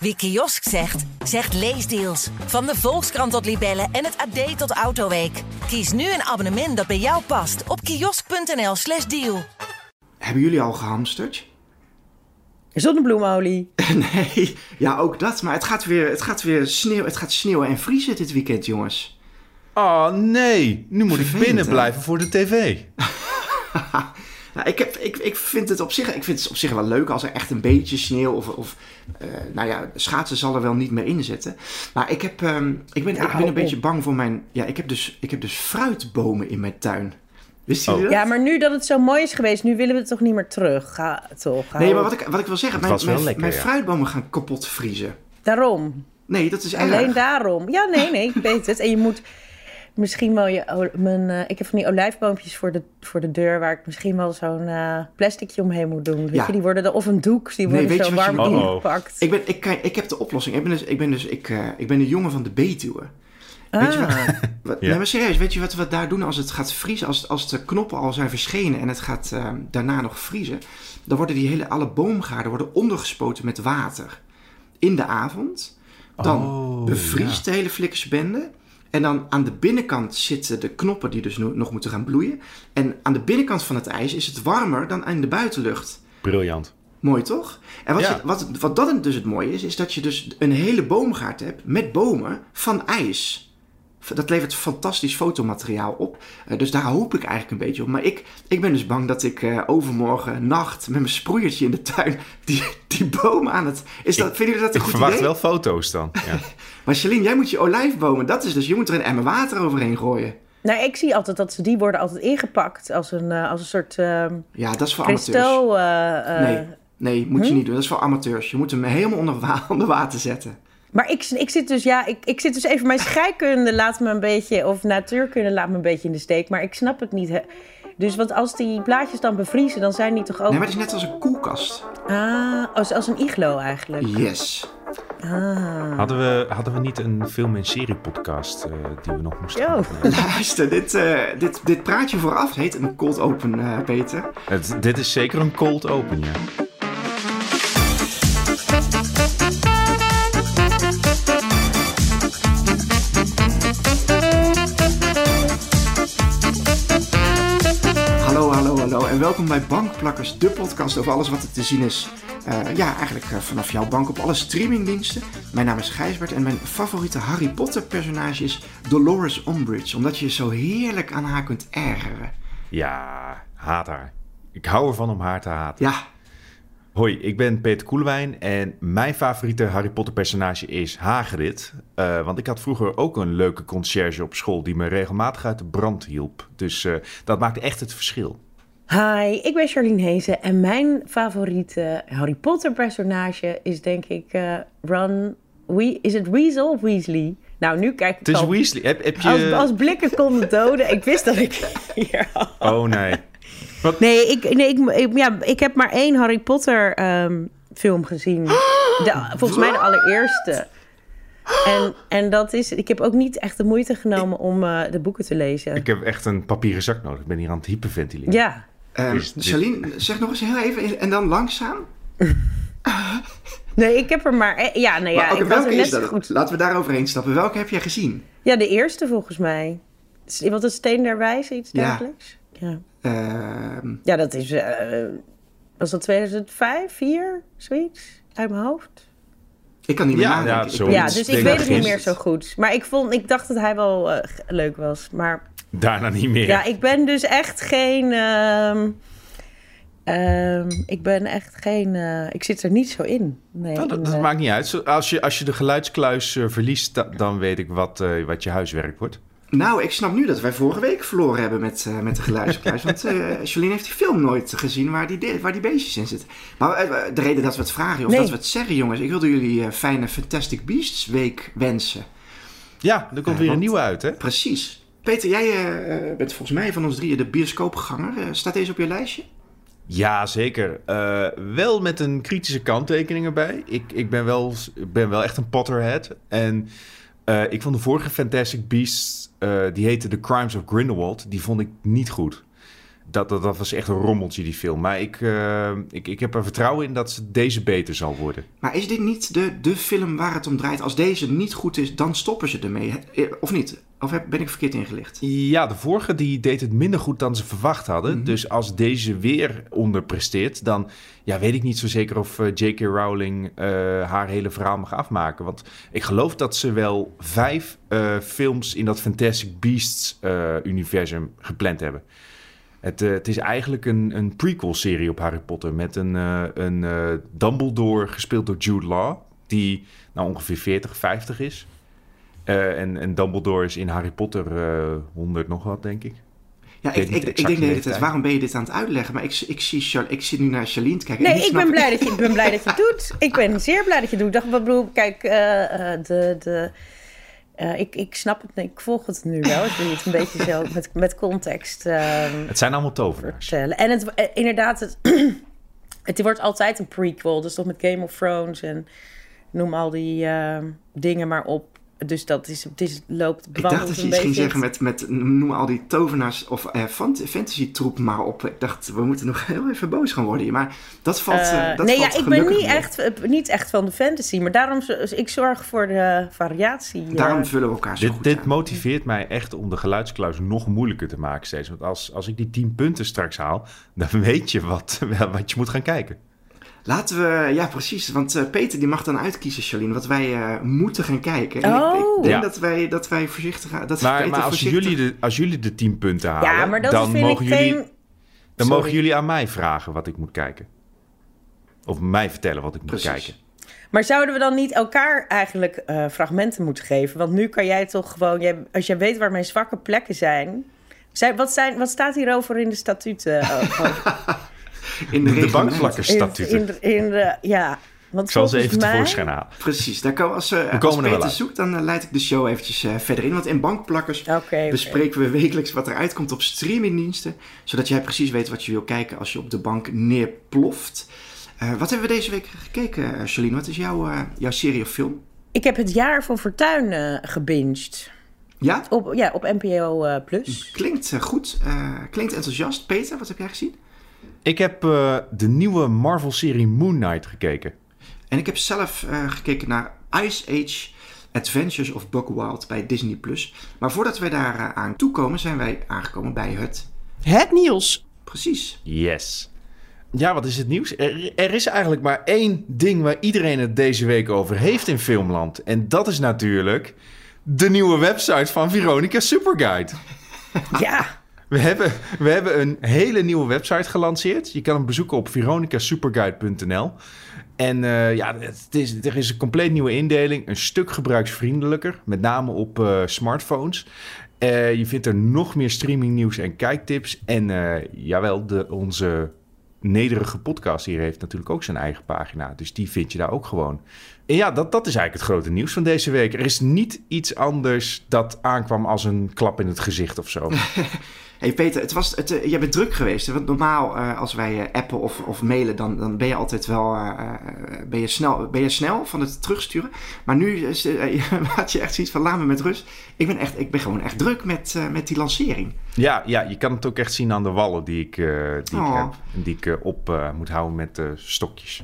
Wie kiosk zegt, zegt leesdeals. Van de Volkskrant tot Libellen en het AD tot Autoweek. Kies nu een abonnement dat bij jou past op kiosk.nl/slash deal. Hebben jullie al gehamsterd? Zonnebloemolie. nee, ja, ook dat. Maar het gaat weer, het gaat weer sneeuw, het gaat sneeuwen en vriezen dit weekend, jongens. Oh nee, nu moet ik binnen hè? blijven voor de tv. Nou, ik, heb, ik, ik, vind het op zich, ik vind het op zich wel leuk als er echt een beetje sneeuw of, of eh, nou ja, schaatsen zal er wel niet meer in zitten. Maar ik, heb, ehm, ik ben, Ja, ik ben een beetje bang voor mijn, ja, ik heb dus, ik heb dus fruitbomen in mijn tuin. Wisten Oh. Ja, maar nu dat het zo mooi is geweest, nu willen we het toch niet meer terug. Ga toch. Nee, maar wat ik, wat ik wil zeggen, mijn, mijn, lekker, mijn ja. fruitbomen gaan kapot vriezen. Daarom. Nee, dat is. Alleen daarom. Ja, nee, nee, ik weet het. En je moet misschien wel je... Mijn, eh, ik heb van die olijfboompjes voor de, voor de deur... waar ik misschien wel zo'n eh plasticje omheen moet doen. Weet Ja. je, die worden er, of een doek, die worden zo warm ingepakt. Ik, ben, ik, kan- ik heb de oplossing. Ik ben dus, ik ben, dus, ik, eh, ik ben de jongen van de Betuwe. Weet je wat, Ah. wat- Ja. nee, maar serieus, weet je wat we daar doen als het gaat vriezen? Als, als de knoppen al zijn verschenen en het gaat eh, daarna nog vriezen, dan worden die hele, alle boomgaarden worden ondergespoten met water. In de avond. Dan Oh, bevriest de hele flikkersbende. En dan aan de binnenkant zitten de knoppen die dus no- nog moeten gaan bloeien. En aan de binnenkant van het ijs is het warmer dan in de buitenlucht. Briljant. Mooi toch? En wat, Ja. je- wat, wat dat dus het mooie is, is dat je dus een hele boomgaard hebt met bomen van ijs. Dat levert fantastisch fotomateriaal op. Eh, dus daar hoop ik eigenlijk een beetje op. Maar ik, ik ben dus bang dat ik eh, overmorgen nacht met mijn sproeiertje in de tuin die, die bomen aan het... Is dat, vinden jullie dat een Ik goed verwacht idee? wel foto's dan. Ja. Maar Celine, jij moet je olijfbomen, dat is dus, je moet er een emmer water overheen gooien. Nou, ik zie altijd dat ze die worden altijd ingepakt als een, eh, als een soort ehm Ja, dat is voor amateurs. kristal... eh, eh, Nee, nee, moet Hm? je niet doen. Dat is voor amateurs. Je moet hem helemaal onder water zetten. Maar ik, ik zit dus, ja, ik, ik zit dus even... Mijn scheikunde laat me een beetje... Of natuurkunde laat me een beetje in de steek. Maar ik snap het niet. hè. Dus want als die blaadjes dan bevriezen, dan zijn die toch ook... Nee, maar het is net als een koelkast. Ah, als, als een iglo eigenlijk. Yes. Ah. Hadden, we, hadden we niet een film- en serie-podcast eh, die we nog moesten Yo. Luister, dit, eh, dit, dit praatje vooraf heet een cold open, eh, Peter. Het, dit is zeker een cold open, ja. En welkom bij Bankplakkers, de podcast over alles wat er te zien is. Eh, ja, eigenlijk eh, vanaf jouw bank op alle streamingdiensten. Mijn naam is Gijsbert en mijn favoriete Harry Potter personage is Dolores Umbridge. Omdat je je zo heerlijk aan haar kunt ergeren. Ja, haat haar. Ik hou ervan om haar te haten. Ja, Hoi, ik ben Peter Koelewijn en mijn favoriete Harry Potter personage is Hagrid. Eh, want ik had vroeger ook een leuke conciërge op school die me regelmatig uit de brand hielp. Dus eh, dat maakt echt het verschil. Hi, ik ben Charlene Hezen en mijn favoriete Harry Potter personage is denk ik eh, Ron... We is het Weasel of Weasley? Nou, nu kijk ik Het is al- Weasley. Heb, heb je... Als, als blikken konden doden. Ik wist dat ik hier Oh nee. Nee, ik, nee ik, ik- ja, ik heb maar één Harry Potter ehm, film gezien. De, volgens mij de allereerste. En, en dat is... Ik heb ook niet echt de moeite genomen om eh, de boeken te lezen. Ik heb echt een papieren zak nodig. Ik ben hier aan het hyperventileren. Ja. Celine, zeg nog eens heel even en dan langzaam. Nee, ik heb er maar... eh, Ja, nee, ja, ik was er welke net is zo dat? goed. Laten we daaroverheen stappen. Welke heb jij gezien? Ja, de eerste volgens mij. Wat een steen der wijze, iets Ja. dergelijks? Ja. Ehm, Ja, dat is... eh, was dat 2005, 4, zoiets? Uit mijn hoofd. ik kan niet meer Ja, nadenken. ja, Ja, dus ik weet ik het niet meer zo goed. Maar ik, vond, ik dacht dat hij wel eh, leuk was. Maar Daarna niet meer. ja, ik ben dus echt geen... ehm, ehm, ik ben echt geen... eh, ik zit er niet zo in. Nee, Nou, dat in, dat maakt niet uit. Als je, als je de geluidskluis eh, verliest, da- dan weet ik wat, eh, wat je huiswerk wordt. Nou, ik snap nu dat wij vorige week verloren hebben met, eh, met de geluidskluis. want eh Jolien heeft die film nooit gezien waar die, de- waar die beestjes in zitten. Maar de reden dat we het vragen, of Nee. dat we het zeggen, jongens. Ik wilde jullie eh, fijne Fantastic Beasts week wensen. Ja, er komt weer een nieuwe uit, hè? Precies. Peter, jij eh, eh, bent volgens mij van ons drieën de bioscoopganger. Eh, staat deze op je lijstje? Ja, zeker. Wel met een kritische kanttekening erbij. Ik, ik ben, wel, ben wel echt een Potterhead. En ik vond de vorige Fantastic Beasts, die heette The Crimes of Grindelwald, die vond ik niet goed. dat, dat, dat was echt een rommeltje, die film. Maar ik, ik, ik heb er vertrouwen in dat ze deze beter zal worden. Maar is dit niet de, de film waar het om draait? Als deze niet goed is, dan stoppen ze ermee. Of niet? Of ben ik verkeerd ingelicht? Ja, de vorige die deed het minder goed dan ze verwacht hadden. Mm -hmm. Dus als deze weer onderpresteert, dan ja, weet ik niet zo zeker of uh, J.K. Rowling uh, haar hele verhaal mag afmaken. Want ik geloof dat ze wel vijf uh, films in dat Fantastic Beasts-universum gepland hebben. Het, het, is eigenlijk een, een prequel-serie op Harry Potter met een, een Dumbledore gespeeld door Jude Law, die nou ongeveer 40, 50 is. Uh, en, en Dumbledore is in Harry Potter uh, 100 nog wat, denk ik. Ja, ik, ik, ik denk de hele tijd, waarom ben je dit aan het uitleggen? Maar ik, ik, zie Char ik zit nu naar Charlene te kijken. Nee, ik ben, blij dat je, ik ben blij dat je het doet. Ik ben zeer blij dat je het doet. Ik dacht, bedoel, kijk, uh, de... de uh, ik, ik snap het, ik volg het nu wel. Ik wil het een beetje zo met, met context. Uh, het zijn allemaal tovenaars. En het, inderdaad, het, het wordt altijd een prequel. Dus toch met Game of Thrones en noem al die uh, dingen maar op. Dus dat is, het is, loopt Ik dacht dat je iets ging zeggen met, met noem al die tovenaars of uh, fantasy troep maar op. Ik dacht, we moeten nog heel even boos gaan worden hier. Maar dat valt uh, dat Nee, valt ja, ik ben niet echt, niet echt van de fantasy. Maar daarom, ik zorg voor de variatie. Daarom vullen we elkaar zo dit, goed Dit aan. motiveert mij echt om de geluidskluis nog moeilijker te maken steeds. Want als, als ik die 10 punten straks haal, dan weet je wat, wat je moet gaan kijken. Laten we, ja precies, want uh, Peter die mag dan uitkiezen, Charlene, wat wij uh, moeten gaan kijken. En oh. ik, ik, denk ja. dat, wij, dat wij voorzichtig gaan. Dat maar, Peter maar als, voorzichtig... jullie de, als jullie de 10 punten halen, ja, maar dat dan, vind mogen, ik jullie, geen... dan mogen jullie aan mij vragen wat ik moet kijken. Of mij vertellen wat ik moet precies. kijken. Maar zouden we dan niet elkaar eigenlijk uh, fragmenten moeten geven? Want nu kan jij toch gewoon, jij, als jij weet waar mijn zwakke plekken zijn. zijn, wat, zijn wat staat hierover in de statuten? in de, de. In, in, in de, ja. Want ik zal ze even mij... tevoorschijn halen. Precies, daar komen, als, uh, we als komen Peter zoekt, dan uh, leid ik de show eventjes uh, verder in. Want in bankplakkers okay, bespreken okay. we wekelijks wat er uitkomt op streamingdiensten. Zodat jij precies weet wat je wil kijken als je op de bank neerploft. Uh, wat hebben we deze week gekeken, Charlene? Wat is jouw, jouw serie of film? Ik heb het jaar van Fortuin uh, gebinged. Ja? Op, ja, op NPO uh, Plus. Klinkt uh, goed. klinkt enthousiast. Peter, wat heb jij gezien? Ik heb de nieuwe Marvel-serie Moon Knight gekeken. En ik heb zelf gekeken naar Ice Age Adventures of Buck Wild bij Disney+. Plus. Maar voordat wij daar aan toekomen, zijn wij aangekomen bij het... Het nieuws. Precies. Yes. Ja, wat is het nieuws? Er, er, is eigenlijk maar één ding waar iedereen het deze week over heeft in Filmland. En dat is natuurlijk de nieuwe website van Veronica Superguide. Ja. We hebben, we hebben een hele nieuwe website gelanceerd. Je kan hem bezoeken op veronicasuperguide.nl. En uh, ja, het is, er is een compleet nieuwe indeling. Een stuk gebruiksvriendelijker. Met name op uh, smartphones. Uh, je vindt er nog meer streamingnieuws en kijktips. En jawel, de, onze nederige podcast hier heeft natuurlijk ook zijn eigen pagina. Dus die vind je daar ook gewoon. En ja, dat, dat is eigenlijk het grote nieuws van deze week. Er is niet iets anders dat aankwam als een klap in het gezicht of zo. hey Peter, het was, het, uh, jij bent druk geweest. Want normaal uh, als wij uh, appen of, of mailen, dan, dan ben je altijd wel ben je snel, ben je snel van het terugsturen. Maar nu had je echt zoiets van laat me met rust. Ik ben, echt, ik ben gewoon echt druk met, met die lancering. Ja, ja, je kan het ook echt zien aan de wallen die ik, die oh. ik heb. En die ik op moet houden met stokjes.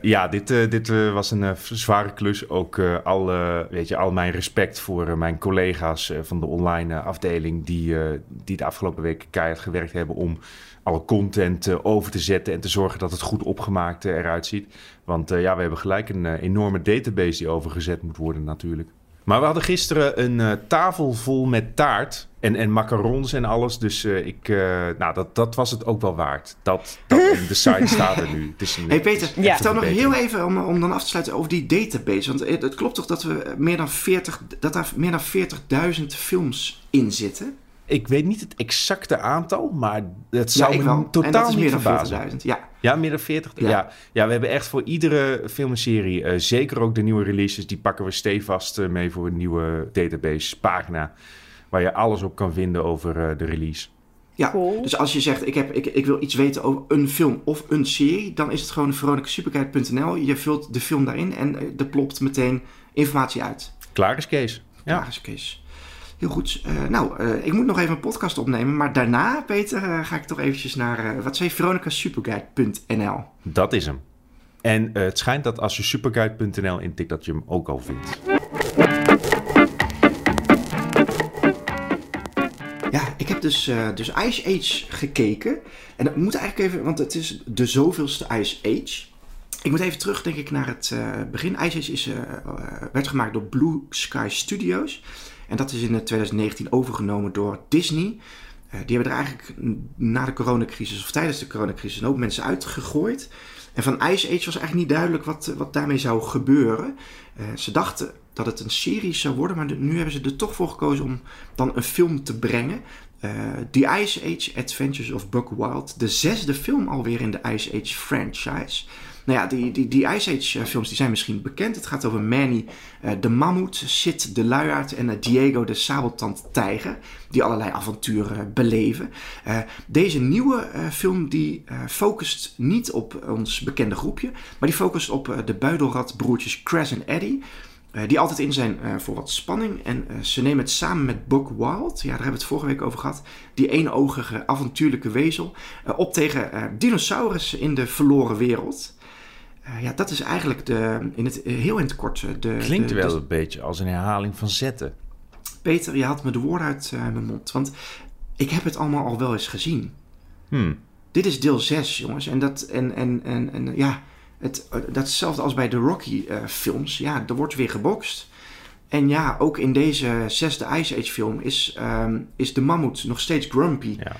Ja, dit, dit was een zware klus. Ook al, weet je, al mijn respect voor mijn collega's van de online afdeling... Die, die de afgelopen weken keihard gewerkt hebben om alle content over te zetten... en te zorgen dat het goed opgemaakt eruit ziet. Want ja, we hebben gelijk een enorme database die overgezet moet worden natuurlijk. Maar we hadden gisteren een tafel vol met taart en, en macarons en alles. Dus uh, ik, uh, nou, dat, dat was het ook wel waard. Dat, dat de site staat er nu. Het is een, hey Peter, ja. vertel nog heel even om, om dan af te sluiten over die database. Want het, klopt toch dat, we meer dan 40, dat daar meer dan 40.000 films in zitten? Ik weet niet het exacte aantal, maar het zou ja, me totaal meer dan verbazen. 40.000, ja. Ja, meer dan 40. Ja. Ja. ja, we hebben echt voor iedere filmserie, uh, zeker ook de nieuwe releases, die pakken we stevast mee voor een nieuwe database pagina. Waar je alles op kan vinden over uh, de release. Ja, cool. dus als je zegt ik, heb, ik, ik wil iets weten over een film of een serie, dan is het gewoon veronicasuperguide.nl. Je vult de film daarin en er plopt meteen informatie uit. Klaar is Kees. Klaar is Kees. Heel goed. Uh, nou, uh, ik moet nog even een podcast opnemen. Maar daarna, Peter, uh, ga ik toch eventjes naar, wat zei veronicasuperguide.nl. Dat is hem. En het schijnt dat als je superguide.nl intikt, dat je hem ook al vindt. Ik heb dus, dus Ice Age gekeken. En dat moet eigenlijk even, want het is de zoveelste Ice Age. Ik moet even terug, denk ik, naar het begin. Ice Age is, werd gemaakt door Blue Sky Studios. En dat is in 2019 overgenomen door Disney. Die hebben er eigenlijk na de coronacrisis of tijdens de coronacrisis een hoop mensen uitgegooid. En van Ice Age was eigenlijk niet duidelijk wat, wat daarmee zou gebeuren. Ze dachten dat het een serie zou worden, maar nu hebben ze er toch voor gekozen om dan een film te brengen. Uh, The Ice Age Adventures of Buck Wild, de zesde film alweer in de Ice Age franchise. Nou ja, die, die, die Ice Age eh, films die zijn misschien bekend. Het gaat over Manny uh, de mammoet, Sid de luiaard en Diego de sabeltand tijger. Die allerlei avonturen beleven. deze nieuwe film die focust niet op ons bekende groepje. Maar die focust op de buidelradbroertjes Crash en Eddie. Die altijd in zijn voor wat spanning. En ze nemen het samen met Buck Wild, ja, daar hebben we het vorige week over gehad. Die eenogige avontuurlijke wezel. op tegen dinosaurus in de verloren wereld. Uh, ja, dat is eigenlijk de, in het, heel in het kort. De, Klinkt de, wel de, een beetje als een herhaling van zetten. Peter, je haalt me de woorden uit uh, mijn mond. Want ik heb het allemaal al wel eens gezien. Hmm. Dit is deel 6, jongens. En, dat, en, en, en, en ja, het, dat is hetzelfde als bij de Rocky-films. ja, er wordt weer gebokst. En ja, ook in deze zesde Ice Age film is, um, is de mammoet nog steeds grumpy. Ja.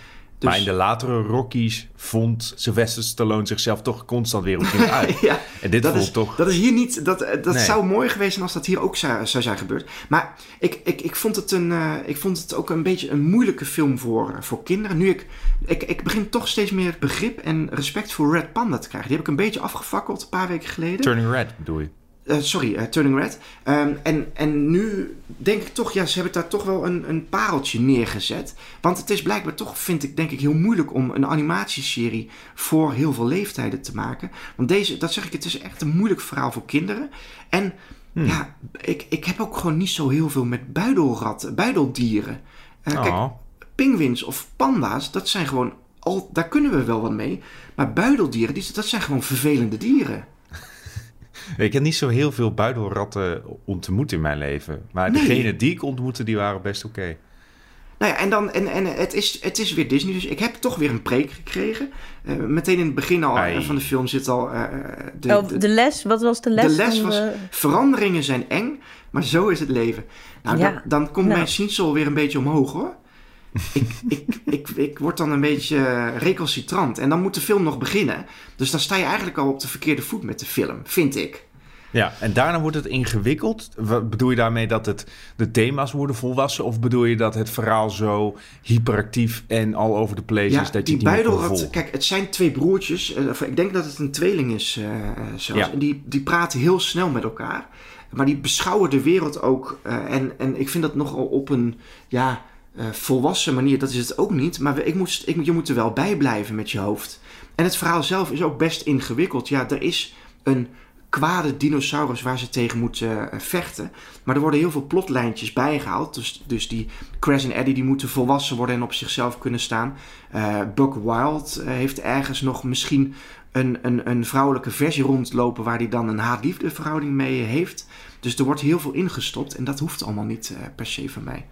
Dus... Maar in de latere Rockies vond Sylvester Stallone zichzelf toch constant weer op uit. ja, en dit dat voelt is, toch... Dat is hier niet... Dat, dat nee. zou mooi geweest zijn als dat hier ook zou, zou zijn gebeurd. Maar ik, ik, ik, vond het een, uh, ik vond het ook een beetje een moeilijke film voor, voor kinderen. Nu ik, ik... Ik begin toch steeds meer begrip en respect voor Red Panda te krijgen. Die heb ik een beetje afgefakkeld een paar weken geleden. Turning Red bedoel je? Uh, sorry, uh, Turning Red. Um, en, en nu denk ik toch, ja, ze hebben daar toch wel een, een pareltje neergezet. Want het is blijkbaar toch, vind ik, denk ik, heel moeilijk om een animatieserie voor heel veel leeftijden te maken. Want deze, dat zeg ik, het is echt een moeilijk verhaal voor kinderen. En hmm. ja, ik, ik heb ook gewoon niet zo heel veel met buidelratten, buideldieren. Uh, oh. Kijk, pinguïns of panda's, dat zijn gewoon, al, daar kunnen we wel wat mee. Maar buideldieren, die, dat zijn gewoon vervelende dieren. Ik heb niet zo heel veel buidelratten ontmoet in mijn leven. Maar Nee. degene die ik ontmoette, die waren best oké. Nou ja, en, dan, en, en het, is, het is weer Disney, dus ik heb toch weer een preek gekregen. Uh, meteen in het begin al uh, van de film zit al... Uh, de, Oh, de les, wat was de les? de les was, de- veranderingen zijn eng, maar zo is het leven. Nou, Ja. dan, dan komt Nou. mijn ziensel weer een beetje omhoog hoor. Ik, ik, ik, ik word dan een beetje eh, recalcitrant. En dan moet de film nog beginnen. Dus dan sta je eigenlijk al op de verkeerde voet met de film, vind ik. Ja, en daarna wordt het ingewikkeld. Bedoel je daarmee dat het de thema's worden volwassen? Of bedoel je dat het verhaal zo hyperactief en al over de place Ja, is dat je die het niet buidelrat, volgen? kijk, het zijn twee broertjes. eh, of ik denk dat het een tweeling is eh, zelfs. Ja. En die, die praten heel snel met elkaar. Maar die beschouwen de wereld ook. en, en ik vind dat nogal op een ja, eh, volwassen manier. Dat is het ook niet. Maar ik moest, ik, je moet er wel bij blijven met je hoofd. En het verhaal zelf is ook best ingewikkeld. Ja, er is een kwade dinosaurus waar ze tegen moeten eh, vechten. Maar er worden heel veel plotlijntjes bijgehaald. Dus, dus die Crash en Eddie die moeten volwassen worden en op zichzelf kunnen staan. Eh, Buck Wild heeft ergens nog misschien een, een, een vrouwelijke versie rondlopen... waar hij dan een haat-liefde verhouding mee heeft. Dus er wordt heel veel ingestopt en dat hoeft allemaal niet per se van mij.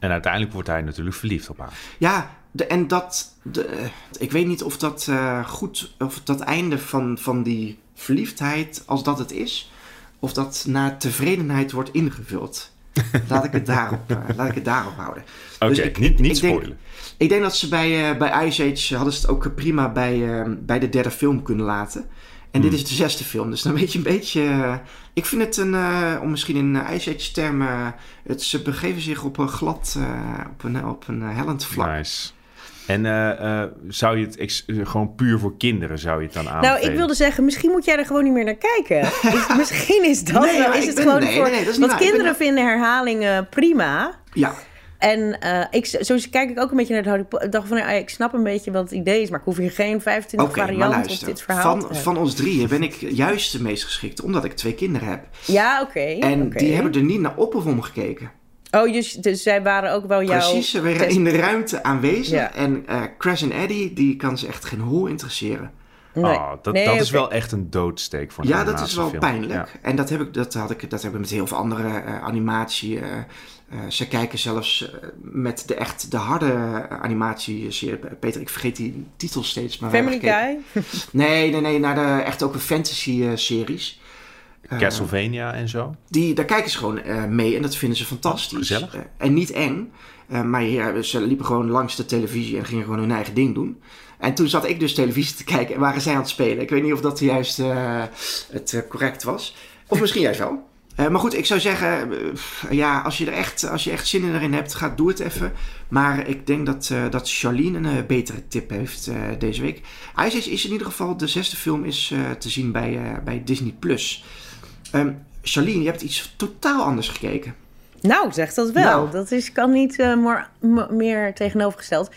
En uiteindelijk wordt hij natuurlijk verliefd op haar. Ja, de, en dat. De, ik weet niet of dat eh, goed. Of dat einde van, van die verliefdheid, als dat het is. Of dat naar tevredenheid wordt ingevuld. Laat ik het daarop, eh, laat ik het daarop houden. Oké, Dus ik- niet, niet ik denk- spoilen. Ik denk dat ze bij, eh, bij Ice Age hadden ze het ook prima bij, bij de derde film kunnen laten. En dit Hmm. is de zesde film, dus dan weet je een beetje... eh, ik vind het een, eh, om misschien in eh, Ice Age termen... het, ze begeven zich op een glad, eh, op een, op een eh, hellend vlak. Nice. En eh, eh, zou je het eh, gewoon puur voor kinderen zou je het dan Nou, aanbevelen? ik wilde zeggen, misschien moet jij er gewoon niet meer naar kijken. Is- misschien is dat Nee, wel. Is het ben- gewoon nee, voor. nee, nee, dat is niet want waar. Ik ben kinderen vinden herhalingen prima. Ja, En eh, ik, zo kijk ik ook een beetje naar het Harry Potter. Ik dacht van, ja, ik snap een beetje wat het idee is, maar ik hoef hier geen 25 Oké, maar varianten op dit verhaal Van, van ons drieën ben ik juist de meest geschikt, omdat ik twee kinderen heb. Ja, oké. En die hebben er niet naar op of om gekeken. Oh, dus, dus zij waren ook wel jouw... Precies, ze waren test- in de ruimte aanwezig. Ja. En eh Crash en Eddie, die kan ze echt geen hol interesseren. Nee. Oh, dat Nee, dat is wel echt een doodsteek voor een Ja, dat is wel pijnlijk. Ja. En dat heb ik, dat had ik, dat heb ik met heel veel andere eh, animatie. eh, eh, ze kijken zelfs met de echt de harde animatieserie. Peter, ik vergeet die titel steeds. Maar Family. Guy? Nee, nee, nee, naar de echt ook fantasy eh, series. Castlevania en zo. Die, daar kijken ze gewoon eh, mee en dat vinden ze fantastisch. Gezellig. Eh, en niet eng. Eh, maar ja, ze liepen gewoon langs de televisie en gingen gewoon hun eigen ding doen. En toen zat ik dus televisie te kijken en waren zij aan het spelen. Ik weet niet of dat juist eh, het eh, correct was. Of misschien juist wel. Eh, maar goed, ik zou zeggen, ja, als je er echt, als je echt zin in erin hebt, ga doe het even. Maar ik denk dat, eh, dat Charlene een betere tip heeft deze week. Ice Age is in ieder geval, de zesde film is te zien bij, bij Disney+. Plus. Ehm Charlene, je hebt iets totaal anders gekeken. Nou, zeg dat wel. Nou. Dat is, kan niet meer tegenovergesteld.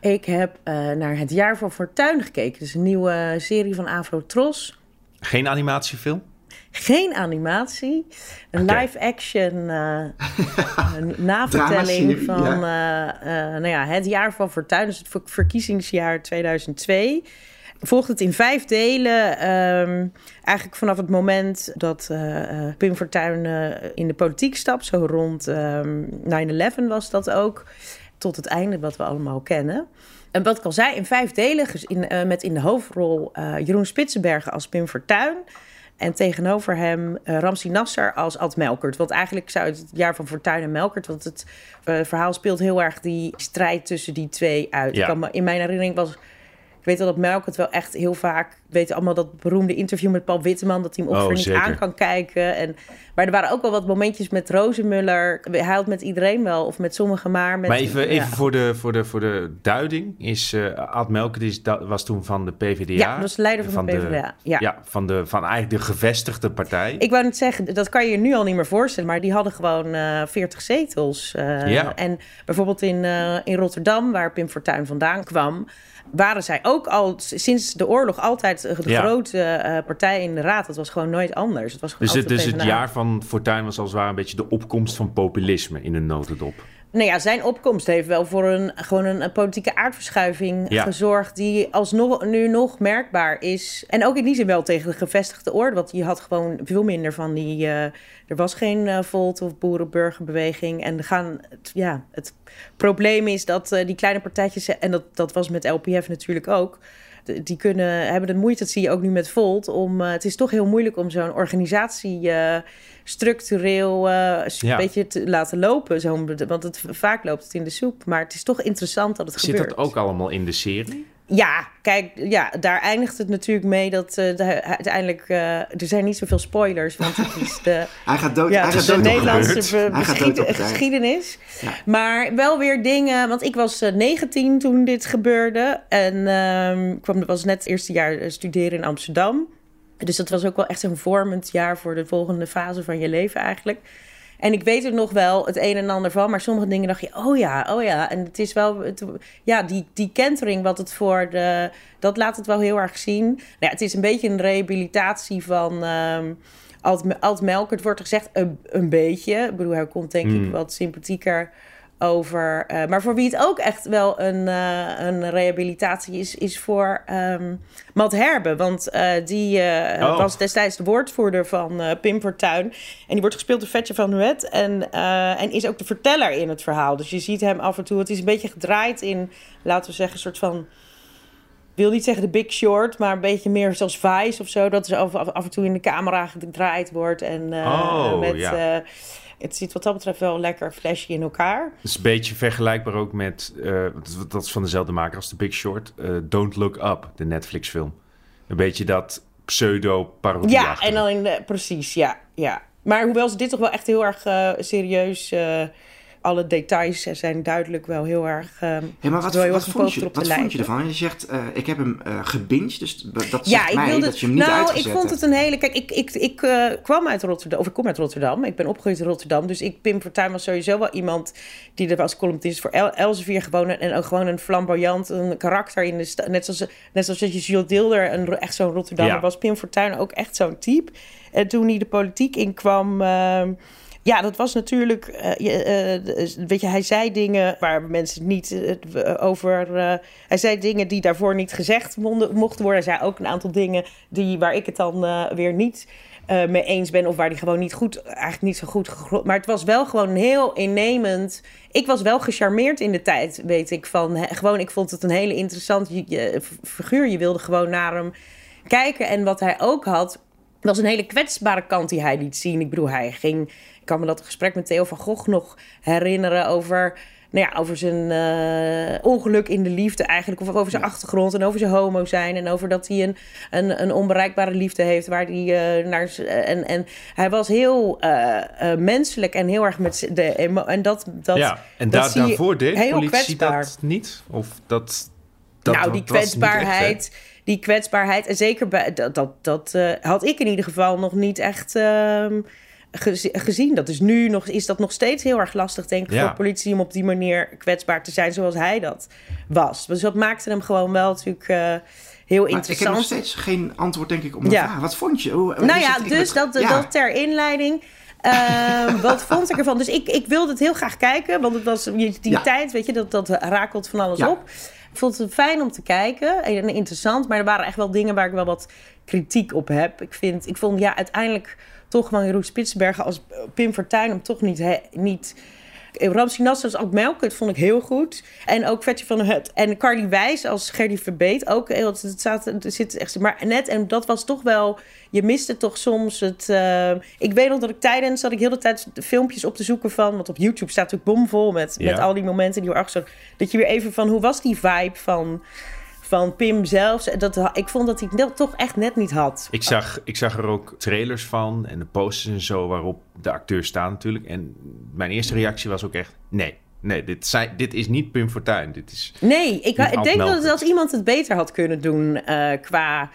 Ik heb eh, naar Het Jaar van Fortuin gekeken. Dus een nieuwe serie van Afro Tros. Geen animatiefilm? Geen animatie. Een live-action eh, een navertelling van eh, eh, nou ja, Het Jaar van Fortuin. Dus het ver- verkiezingsjaar 2002. Volgt het in vijf delen. ehm, eigenlijk vanaf het moment dat eh, eh, Pim Fortuyn eh, in de politiek stapt. Zo rond ehm 9-11 was dat ook. Tot het einde wat we allemaal kennen. En wat ik al zei, in vijf delen. In, eh, met in de hoofdrol eh, Jeroen Spitsenbergen als Pim Fortuyn. En tegenover hem uh, Ramsi Nasser als Ad Melkert. Want eigenlijk zou het het jaar van Fortuyn en Melkert... want het eh, verhaal speelt heel erg die strijd tussen die twee uit. Ja. Kan me- in mijn herinnering was... Ik weet wel dat Melkert wel echt heel vaak... We weten allemaal dat beroemde interview met Paul Witteman... dat hij hem Oh, niet zeker. aan kan kijken. En, maar er waren ook wel wat momentjes met Rozenmuller. Hij had met iedereen wel, of met sommigen maar. Met, Maar even, even ja. voor, de, voor, de, voor de duiding. Is, eh Ad Melkert is, dat was toen van de PvdA. Ja, dat was de leider van de PvdA, ja. ja. van, de, van eigenlijk de gevestigde partij. Ik wou net zeggen, dat kan je je nu al niet meer voorstellen, maar die hadden gewoon eh 40 zetels. Eh, Ja. En bijvoorbeeld in, in Rotterdam, waar Pim Fortuyn vandaan kwam, waren zij ook al sinds de oorlog altijd de Ja. grote eh, partij in de raad. Dat was gewoon nooit anders. Het was dus het, dus het jaar van Fortuyn was als het ware een beetje de opkomst van populisme in een notendop. Nou ja, zijn opkomst heeft wel voor een, gewoon een, politieke aardverschuiving Ja. gezorgd... die alsnog, nu nog merkbaar is. En ook in die zin wel tegen de gevestigde orde. Want je had gewoon veel minder van die... eh, er was geen eh Volt of boerenburgerbeweging. En gaan, het, ja, het probleem is dat eh, die kleine partijtjes... en dat, dat was met LPF natuurlijk ook... Die kunnen, hebben de moeite, dat zie je ook nu met Volt. Om, eh, het is toch heel moeilijk om zo'n organisatie eh, structureel eh, een Ja. beetje te laten lopen. Zo, want het, vaak loopt het in de soep. Maar het is toch interessant dat het Zit gebeurt. dat ook allemaal in de serie? Ja, kijk, ja, daar eindigt het natuurlijk mee dat eh, de- uiteindelijk... eh, er zijn niet zoveel spoilers, want het is de... Hij gaat dood. Ja, hij gaat dood Nederlandse geschiedenis. Ja. Maar wel weer dingen, want ik was eh, 19 toen dit gebeurde. En ehm, ik kwam, was net het eerste jaar eh, studeren in Amsterdam. Dus dat was ook wel echt een vormend jaar voor de volgende fase van je leven eigenlijk. En ik weet er nog wel het een en ander van, maar sommige dingen dacht je, oh ja, oh ja. En het is wel, het, ja, die, die kentering, wat het voor de, dat laat het wel heel erg zien. Nou ja, het is een beetje een rehabilitatie van ehm Alt, Alt Melkert, wordt er gezegd, een, een beetje. Ik bedoel, hij komt denk ik wat sympathieker over. eh, maar voor wie het ook echt wel een, eh, een rehabilitatie is, is voor ehm Matt Herbe. Want eh, die Oh. was destijds de woordvoerder van Pim Fortuyn. En die wordt gespeeld door Vetje van Nuet. En, en is ook de verteller in het verhaal. Dus je ziet hem af en toe. Het is een beetje gedraaid in, laten we zeggen, een soort van. Ik wil niet zeggen de Big Short, maar een beetje meer zoals Vice of zo. Dat er af, af, af en toe in de camera gedraaid wordt. En Oh, met, ja. Het zit wat dat betreft wel lekker flashy in elkaar. Het is een beetje vergelijkbaar ook met, eh, dat- is van dezelfde maker als The Big Short, eh, Don't Look Up, de Netflix film. Een beetje dat pseudo-parodie. Ja, en dan in de, precies, ja, ja. Maar hoewel ze dit toch wel echt heel erg eh, serieus... alle details zijn duidelijk wel heel erg... eh, Hey, maar wat, heel wat, vond, je, wat vond ervan? Je zegt, eh, ik heb hem gebinged, dus dat zegt Ja, ik mij wilde. dat je hem niet nou, ik uitgezet vond hebt. het een hele. Kijk, ik, ik, ik eh, kwam uit Rotterdam, of ik kom uit Rotterdam. Ik ben opgegroeid in Rotterdam. Dus ik, Pim Fortuyn was sowieso wel iemand die er was columnist voor El Elsevier gewoon. een- En ook gewoon een flamboyant een karakter in de stad. Net zoals, net zoals dat je Jules Deelder, een, echt zo'n Rotterdammer Ja. was. Pim Fortuyn ook echt zo'n type. En toen hij de politiek inkwam. Ja, dat was natuurlijk. Uh, weet je, hij zei dingen waar mensen niet over. hij zei dingen die daarvoor niet gezegd mochten worden. Hij zei ook een aantal dingen die, waar ik het dan weer niet mee eens ben. Of waar die gewoon niet goed, eigenlijk niet zo goed Maar het was wel gewoon heel innemend. Ik was wel gecharmeerd in de tijd, weet ik. Van, gewoon, ik vond het een hele interessante figuur. Je wilde gewoon naar hem kijken. En wat hij ook had, was een hele kwetsbare kant die hij liet zien. Ik bedoel, hij ging... Kan me dat gesprek met Theo van Gogh nog herinneren over nou ja, over zijn uh, ongeluk in de liefde eigenlijk. Of over zijn achtergrond en over zijn homo zijn. En over dat hij een, een, een onbereikbare liefde heeft. Waar hij uh, naar. En, en hij was heel uh, menselijk en heel erg met de En dat. dat ja, en dat daar, daarvoor deed heel politie kwetsbaar. dat niet? Of dat. dat nou, die kwetsbaarheid. die kwetsbaarheid. En zeker bij, dat, dat, dat had ik in ieder geval nog niet echt. Ehm, gezien. Dat is nu nog, is dat nog steeds heel erg lastig, denk ik, voor politie om op die manier kwetsbaar te zijn zoals hij dat was. Dus dat maakte hem gewoon wel natuurlijk uh, heel maar interessant. Ik heb nog steeds geen antwoord, denk ik, op mijn ja. vraag. Wat vond je? Hoe, nou ja, dus dat, dat ter inleiding. Uh, wat vond ik ervan? Dus ik, ik wilde het heel graag kijken, want het was die tijd, weet je, dat, dat rakelt van alles op. Ik vond het fijn om te kijken en interessant, maar er waren echt wel dingen waar ik wel wat kritiek op heb. Ik, vind, ik vond ja, uiteindelijk toch van Jeroen Spitsbergen als Pim Fortuyn hem toch niet... He, niet Ramsey Nasser als Melkert vond ik heel goed. En ook Vetje van Het. En Carly Wijs als Gerdy Verbeet ook. Het staat, er zit echt, maar net, en dat was toch wel... Je miste toch soms het... Uh, ik weet nog dat ik tijdens... dat ik heel de tijd filmpjes op te zoeken van... Want op YouTube staat natuurlijk bomvol met, met al die momenten die erachter Dat je weer even van... Hoe was die vibe van van Pim zelfs. Dat, ik vond dat hij het toch echt net niet had. Ik zag, ik zag er ook trailers van en de posters en zo waarop de acteurs staan natuurlijk. En mijn eerste reactie was ook echt nee. Nee, dit, zijn, dit is niet Pim Fortuyn. Dit is nee, ik, ik denk dat als iemand het beter had kunnen doen uh, qua...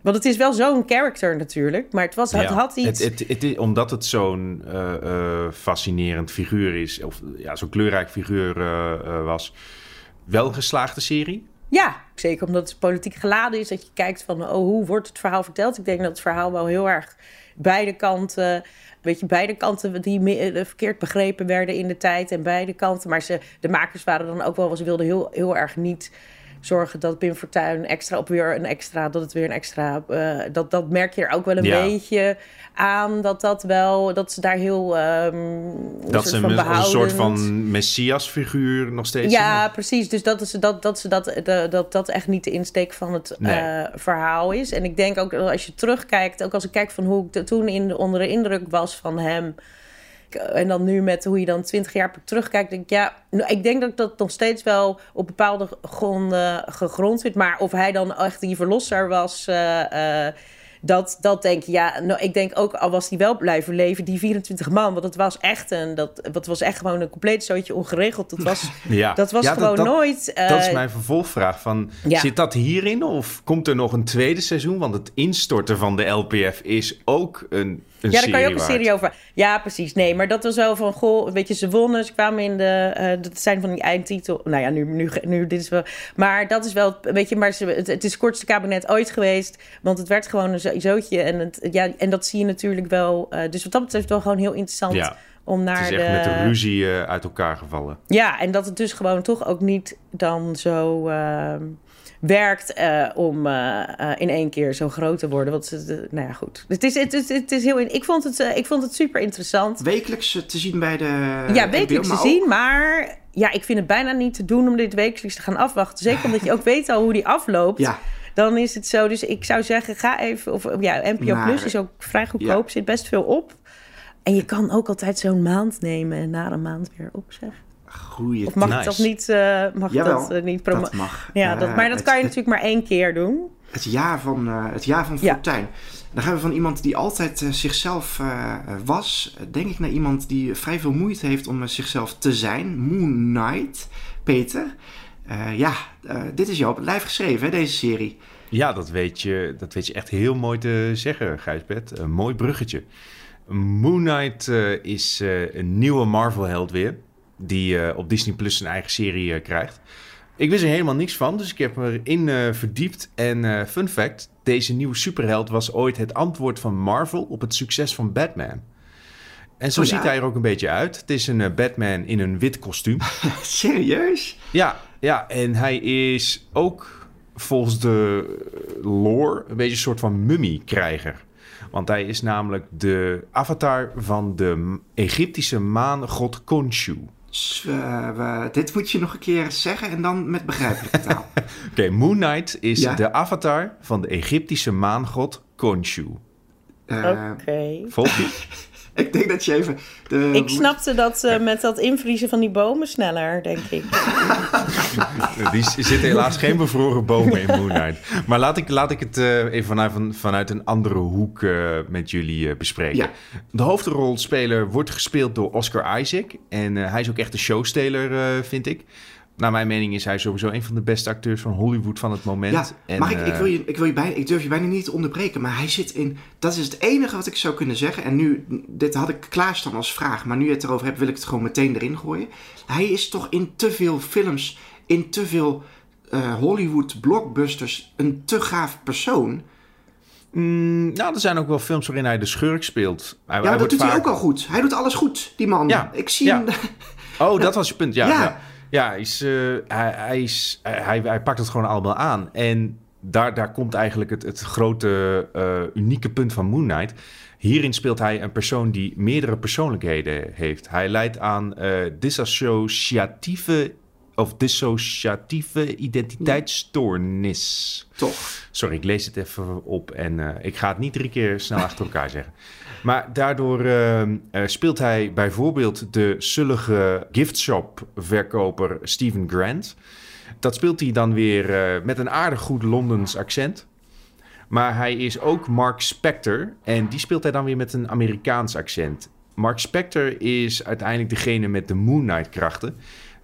Want het is wel zo'n character natuurlijk, maar het, was, het had iets... Het, het, het, omdat het zo'n uh, uh, fascinerend figuur is, of ja, zo'n kleurrijk figuur was, wel een geslaagde serie. Ja, zeker omdat het politiek geladen is. Dat je kijkt van, oh, hoe wordt het verhaal verteld? Ik denk dat het verhaal wel heel erg beide kanten... Weet je, beide kanten die eh, verkeerd begrepen werden in de tijd. En beide kanten. Maar ze, de makers waren dan ook wel... Ze wilden heel, heel erg niet zorgen dat Pim Fortuyn extra op weer een extra, dat het weer een extra, uh, dat, dat merk je er ook wel een beetje aan, dat dat wel, dat ze daar heel um, dat ze een, een, soort van messias-figuur nog steeds. Ja, precies. Dus dat is dat dat ze dat dat dat echt niet de insteek van het nee. uh, verhaal is. En ik denk ook als je terugkijkt, ook als ik kijk van hoe ik toen in, onder de indruk was van hem en dan nu met hoe je dan twintig jaar terugkijkt, denk ik, ja, nou, ik denk dat dat nog steeds wel op bepaalde gronden gegrond zit. Maar of hij dan echt die verlosser was, uh, dat, dat denk je, ja, nou, ik denk ook al was hij wel blijven leven, die 24 man, want het was echt een, dat, dat was echt gewoon een compleet zootje ongeregeld. Dat was, ja. dat was gewoon nooit. Uh, dat is mijn vervolgvraag van, ja. zit dat hierin of komt er nog een tweede seizoen? Want het instorten van de LPF is ook een ja, daar kan je ook een serie over. Ja, precies. Nee, maar dat was wel van, goh, weet je, ze wonnen. Ze kwamen in de, uh, dat zijn van die eindtitel. Nou ja, nu, nu, nu, dit is wel. Maar dat is wel, weet je, maar ze, het, het, is het kortste kabinet ooit geweest. Want het werd gewoon een zootje. En, het, ja, en dat zie je natuurlijk wel. Uh, dus wat dat betreft wel gewoon heel interessant. Ja. Om naar het is echt de... met de ruzie uh, uit elkaar gevallen. Ja, en dat het dus gewoon toch ook niet dan zo ehm, werkt uh, om uh, uh, in één keer zo groot te worden. Want, nou ja, goed. Het is, het is, het is heel... Ik vond het, ik vond het super interessant. Wekelijks te zien bij de... Ja, wekelijks te zien, maar... Ja, ik vind het bijna niet te doen om dit wekelijks te gaan afwachten. Zeker omdat je ook weet al hoe die afloopt. Ja. Dan is het zo. Dus ik zou zeggen, ga even... Of, ja, NPO maar, Plus is ook vrij goedkoop. Ja. Zit best veel op. En je kan ook altijd zo'n maand nemen en na een maand weer opzeggen. Goeie of mag nice. dat niet, uh, mag Jawel, dat, uh, niet mag. Ja, dat, maar dat het, kan je natuurlijk maar één keer doen. Het jaar van, uh, het jaar van ja. Fortuyn. Dan gaan we van iemand die altijd zichzelf was, denk ik naar iemand die vrij veel moeite heeft om zichzelf te zijn. Moon Knight, Peter. Ja, dit is jou op het lijf geschreven, hè, deze serie. Ja, dat weet je, dat weet je echt heel mooi te zeggen, Gijsbert. Een mooi bruggetje. Moon Knight is een nieuwe Marvel-held weer die op Disney Plus een eigen serie krijgt. Ik wist er helemaal niks van, dus ik heb me erin verdiept. En fun fact, deze nieuwe superheld was ooit het antwoord van Marvel op het succes van Batman. En zo Oh ja? ziet hij er ook een beetje uit. Het is een eh, Batman in een wit kostuum. Serieus? Ja, ja, en hij is ook volgens de eh, lore een beetje een soort van mummie-krijger. Want hij is namelijk de avatar van de Egyptische maangod Khonshu. We- dit moet je nog een keer zeggen en dan met begrijpelijke taal. Oké, Moon Knight is Ja. de avatar van de Egyptische maangod Khonshu. Eh, Oké. Volg je? Ik denk dat je even... De, Ik snapte dat eh, met dat invriezen van die bomen sneller, denk ik. Die s- zitten helaas geen bevroren bomen in Moon Knight. Maar laat ik, laat ik het eh, even vanuit, van- vanuit een andere hoek eh, met jullie bespreken. Ja. De hoofdrolspeler wordt gespeeld door Oscar Isaac. En eh, hij is ook echt een showsteler, eh, vind ik. Naar mijn mening is hij sowieso een van de beste acteurs van Hollywood van het moment. Ja, En, mag ik, ik, eh, wil je, ik, wil je bijna, ik durf je bijna niet te onderbreken, maar hij zit in... Dat is het enige wat ik zou kunnen zeggen. En nu, dit had ik klaarstaan als vraag, maar nu je het erover hebt, wil ik het gewoon meteen erin gooien. Hij is toch in te veel films, in te veel eh, Hollywood blockbusters, een te gaaf persoon. mm, nou, er zijn ook wel films waarin hij de schurk speelt. Hij, Ja, hij dat doet hij ook al goed. Hij doet alles goed, die man. Ja, Ik zie ja. hem... Oh, dat was je punt. Ja, Ja. Ja. hij, is, eh, hij, is, hij, hij pakt het gewoon allemaal aan. En daar, daar komt eigenlijk het, het grote eh, unieke punt van Moon Knight. Hierin speelt hij een persoon die meerdere persoonlijkheden heeft. Hij leidt aan eh dissociatieve of dissociatieve identiteitsstoornis. Toch. Sorry, ik lees het even op en eh, ik ga het niet drie keer snel achter elkaar zeggen. Maar daardoor eh, eh, speelt hij bijvoorbeeld de zullige giftshop-verkoper Stephen Grant. Dat speelt hij dan weer met een aardig goed Londens accent. Maar hij is ook Mark Spector en die speelt hij dan weer met een Amerikaans accent. Mark Spector is uiteindelijk degene met de Moon Knight krachten.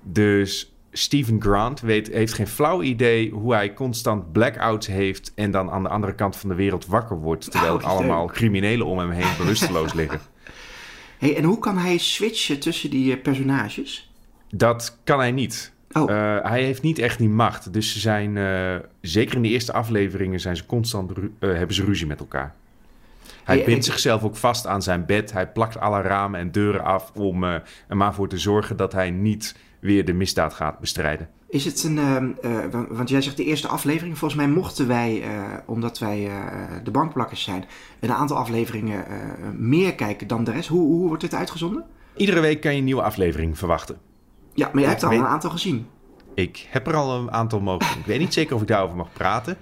Dus Stephen Grant weet, heeft geen flauw idee hoe hij constant blackouts heeft en dan aan de andere kant van de wereld wakker wordt, terwijl Oh, er allemaal criminelen om hem heen bewusteloos liggen. Hey, en hoe kan hij switchen tussen die eh, personages? Dat kan hij niet. Oh. Eh, hij heeft niet echt die macht. Dus ze zijn, eh, zeker in de eerste afleveringen, zijn ze constant hebben ze ruzie met elkaar. Hij Hey, bindt ik- zichzelf ook vast aan zijn bed. Hij plakt alle ramen en deuren af om er maar voor te zorgen dat hij niet weer de misdaad gaat bestrijden. Is het een. ehm, eh, want, jij zegt de eerste aflevering. Volgens mij mochten wij, eh, omdat wij eh, de bankplakkers zijn, een aantal afleveringen eh, meer kijken dan de rest. Hoe, hoe wordt dit uitgezonden? Iedere week kan je een nieuwe aflevering verwachten. Ja, maar jij hebt er al een aantal gezien. Ik heb er al een aantal mogen. Ik weet niet zeker of ik daarover mag praten.